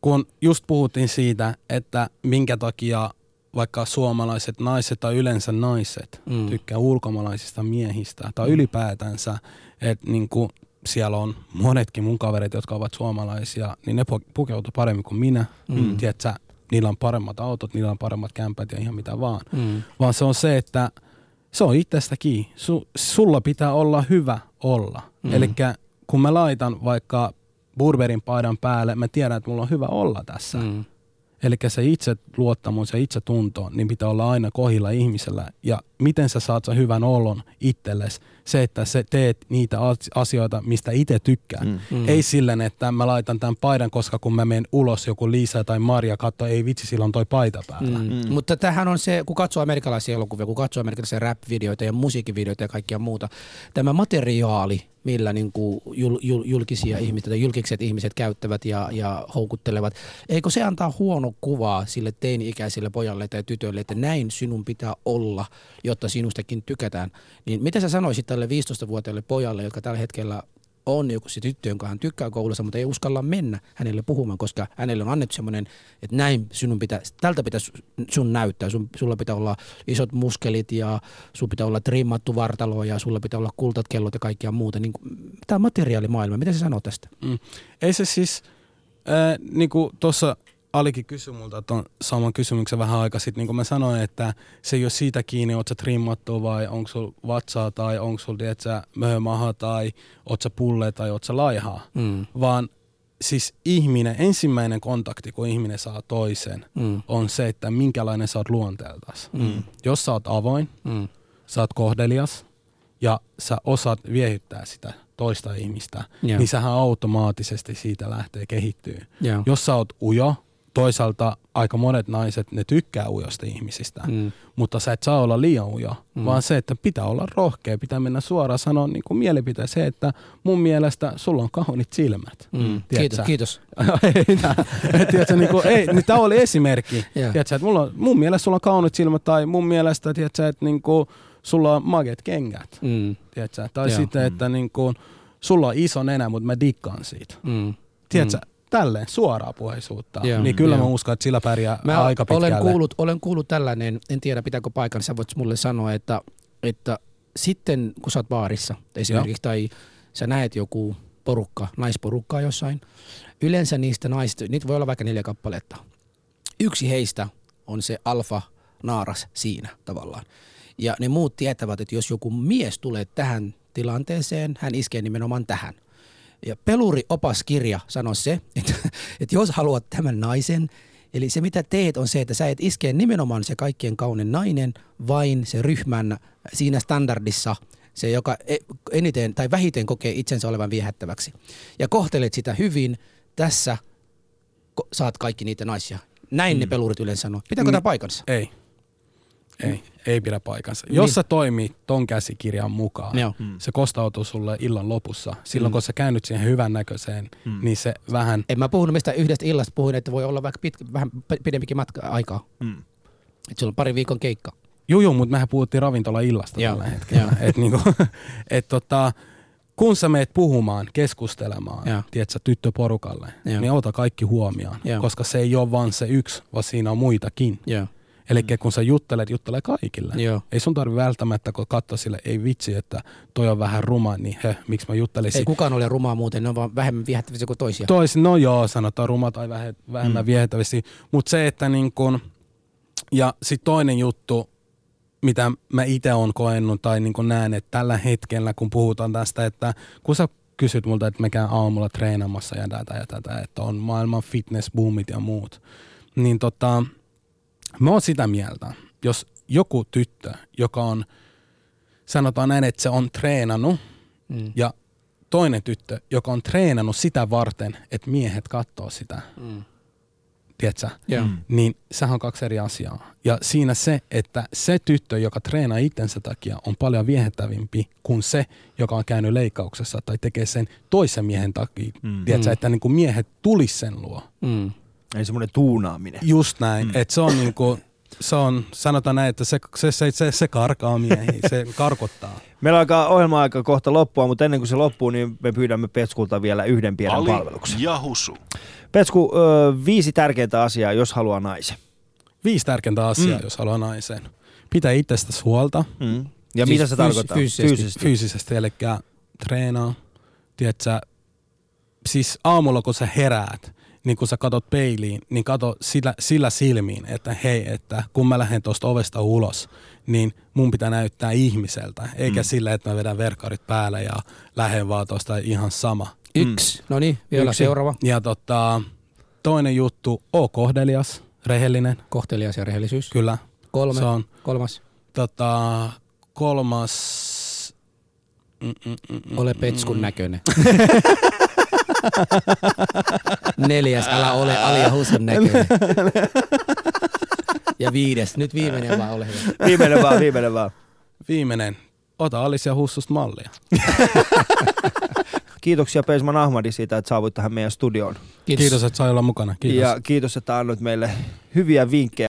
kun just puhuttiin siitä, että minkä takia vaikka suomalaiset naiset tai yleensä naiset Mm. mm. tykkää ulkomaalaisista miehistä tai ylipäätänsä, että niinku siellä on monetkin mun kaverit, jotka ovat suomalaisia, niin ne pu- pukeutuu paremmin kuin minä. Mm. Mm. Tiedätkö, niillä on paremmat autot, niillä on paremmat kämpät ja ihan mitä vaan. Mm. Vaan se on se, että se on itsestä kiinni. Su, sulla pitää olla hyvä olla. Mm. Eli kun mä laitan vaikka Burberin paidan päälle, mä tiedän, että mulla on hyvä olla tässä. Mm. Eli se itse luottamus ja itse tunto, niin pitää olla aina kohilla ihmisellä. Ja miten sä saat sen hyvän olon itsellesi? Se, että sä teet niitä as- asioita, mistä itse tykkää. Mm. Mm. Ei silleen, että mä laitan tämän paidan, koska kun mä menen ulos, joku Liisa tai Maria katsoo, ei vitsi, sillä on toi paita päällä. Mm. Mm. Mutta tämähän on se, kun katsoo amerikkalaisia elokuvia, kun katsoo amerikkalaisia rap-videoita ja musiikkivideoita ja kaikkia muuta, tämä materiaali, millä niin kuin jul, jul, julkisia ihmiset tai julkiset ihmiset käyttävät ja, ja houkuttelevat, eikö se antaa huono kuvaa sille teini-ikäiselle pojalle tai tytölle, että näin sinun pitää olla, jotta sinustakin tykätään. Niin mitä sä sanoisit tälle 15-vuotiaalle pojalle, joka tällä hetkellä on joku se tyttö, jonka hän tykkää koulussa, mutta ei uskalla mennä hänelle puhumaan, koska hänelle on annettu semmoinen, että näin sinun pitää, tältä pitää sun näyttää. Sun, sulla pitää olla isot muskelit ja sun pitää olla trimmattu vartalo ja sulla pitää olla kultat, kellot ja kaikkia muuta. Niin, tämä materiaalimaailma, mitä sä sanoo tästä? Mm. Ei se siis, äh, niin kuin tuossa Alikin kysyi multa ton saman kysymyksen vähän aika sitten, niin kuin mä sanoin, että se ei ole siitä kiinni, oot sä trimmattu vai onko sul vatsaa tai onko sul, tiedätkö, möhömaha tai oot sä pulle tai oot sä laihaa, Mm. vaan siis ihminen, ensimmäinen kontakti, kun ihminen saa toisen, Mm. on se, että minkälainen sä oot luonteeltas. Mm. Jos sä oot avoin, Mm. sä oot kohdelias ja sä osaat viehyttää sitä toista ihmistä, Joo. niin sähän automaattisesti siitä lähtee kehittyy. Joo. Jos sä oot ujo, toisaalta aika monet naiset, ne tykkää ujosta ihmisistä, mm. Mm. mutta sä et saa olla liian ujo, Mm. mm. vaan se, että pitää olla rohkea, pitää mennä suoraan sanoa niin kuin mielipiteen se, että mun mielestä sulla on kaunit silmät. Mm. Tiedätkö? Kiitos, kiitos. <laughs> tiedätkö, niin kuin, ei, niin tämä oli esimerkki. <laughs> Joo. Tiedätkö, että mulla on, mun mielestä sulla on kaunit silmät tai mun mielestä tiedätkö, että niin kuin, sulla on maget kengät. Mm. Tiedätkö? Tai Joo. sitten, että niin kuin, sulla on iso nenä, mutta mä dikkaan siitä. Mm. Tiedätkö, tälleen suoraa puheisuutta. Joo, niin kyllä joo. mä uskon, että sillä pärjää Mä aika pitkälle. olen kuullut, olen kuullut tällainen, en tiedä pitääkö paikan, sä voit mulle sanoa, että, että sitten kun sä oot baarissa esimerkiksi, tai sä näet joku porukka, naisporukkaa jossain, yleensä niistä naisista, niitä voi olla vaikka neljä kappaletta. Yksi heistä on se alfa naaras siinä tavallaan. Ja ne muut tietävät, että jos joku mies tulee tähän tilanteeseen, hän iskee nimenomaan tähän. Ja peluri opaskirja sanoo se, että, että jos haluat tämän naisen, eli se mitä teet on se, että sä et iskee nimenomaan se kaikkien kaunen nainen, vain se ryhmän siinä standardissa, se joka e- eniten tai vähiten kokee itsensä olevan viehättäväksi. Ja kohtelet sitä hyvin, tässä saat kaikki niitä naisia. Näin mm. ne pelurit yleensä sanoo. Pitääkö Mm. tämä paikansa? Ei. Ei, ei pidä paikansa. Niin. Jos sä toimit ton käsikirjan mukaan, Joo. se kostautuu sulle illan lopussa. Silloin Mm. kun sä käännyt siihen hyvän näköiseen, niin se vähän... En mä puhunut mistä yhdestä illasta, puhuin, että voi olla vaikka pitkä, vähän pidempikin matka aikaa. Mm. Et sulla on pari viikon keikka. Joo, joo, mutta mehän puhuttiin ravintola-illasta Joo, tällä hetkellä. Et niinku, <laughs> et tota, kun sä meet puhumaan, keskustelemaan, Joo. tiedätkö, tyttöporukalle, Joo. niin ota kaikki huomioon. Joo. Koska se ei ole vaan se yksi, vaan siinä on muitakin. Joo. Eli kun sä juttelet, juttele kaikille. Joo. Ei sun tarvi välttämättä, kun katsoa sille, ei vitsi, että toi on vähän ruma, niin he, miksi mä juttelisin. Ei kukaan ole rumaa muuten, ne on vaan vähemmän viehättäviä kuin toisia. Toisin, no joo, sanotaan ruma tai vähe- vähemmän mm. viehättävästi. Mutta se, että niin kun, ja sitten toinen juttu, mitä mä itse on koennut tai niin näen, että tällä hetkellä, kun puhutaan tästä, että kun sä kysyt multa, että mä käyn aamulla treenaamassa ja tätä ja tätä, että on maailman fitnessboomit ja muut, niin tota, mä oon sitä mieltä, jos joku tyttö, joka on, sanotaan näin, että se on treenannut Mm. ja toinen tyttö, joka on treenannut sitä varten, että miehet katsoo sitä, Mm. tiedätkö? Joo. Mm. Niin sehän on kaksi eri asiaa. Ja siinä se, että se tyttö, joka treenaa itsensä takia, on paljon viehättävimpi kuin se, joka on käynyt leikkauksessa tai tekee sen toisen miehen takia. Mm. Mm. Tiedätkö, Mm. että niin kuin miehet tulisi sen luo. Mm. Ei semmoinen tuunaaminen. Just näin. Mm. Että se on niin kuin, se on, sanotaan näin, että se, se, se, se, se karkaa miehiä, <laughs> se karkottaa. Meillä alkaa ohjelma-aika kohta loppua, mutta ennen kuin se loppuu, niin me pyydämme Petskulta vielä yhden pienen Ali palveluksen. ja Husu. Petsku, ö, viisi tärkeintä asiaa, jos haluaa naisen. Viisi tärkeintä asiaa, Mm. jos haluaa naisen. Pitää itsestäsi huolta Mm. Ja Siis mitä se fyys- tarkoittaa? fyysisesti. fyysisesti, eli treenaa. Tiedätkö, siis aamulla kun sä heräät, niin kun sä katot peiliin, niin kato sillä, sillä silmiin, että hei, että kun mä lähden tuosta ovesta ulos, niin mun pitää näyttää ihmiseltä, eikä Mm. mm. sillä, että mä vedän verkkarit päälle ja lähden vaan tuosta ihan sama. Yksi. No niin, vielä Yksi. seuraava. Ja tota, toinen juttu, oo kohdelias, rehellinen, Kohtelias ja rehellisyys. kyllä. Kolme. Se on Kolmas. tota, kolmas... Mm, mm, mm, mm, Ole mm, petskun näköinen. <laughs> Neljäs, älä ole Alia Husun näköinen. Ja viides, nyt viimeinen vaan ole hyvä. Viimeinen vaan, viimeinen vaan. Viimeinen. Ota Alicia Hussusta mallia. Kiitoksia Peisman Ahmadi siitä, että saavuit tähän meidän studioon. Kiitos, Kiitos että sai olla mukana. Kiitos. Ja kiitos, että annoit meille hyviä vinkkejä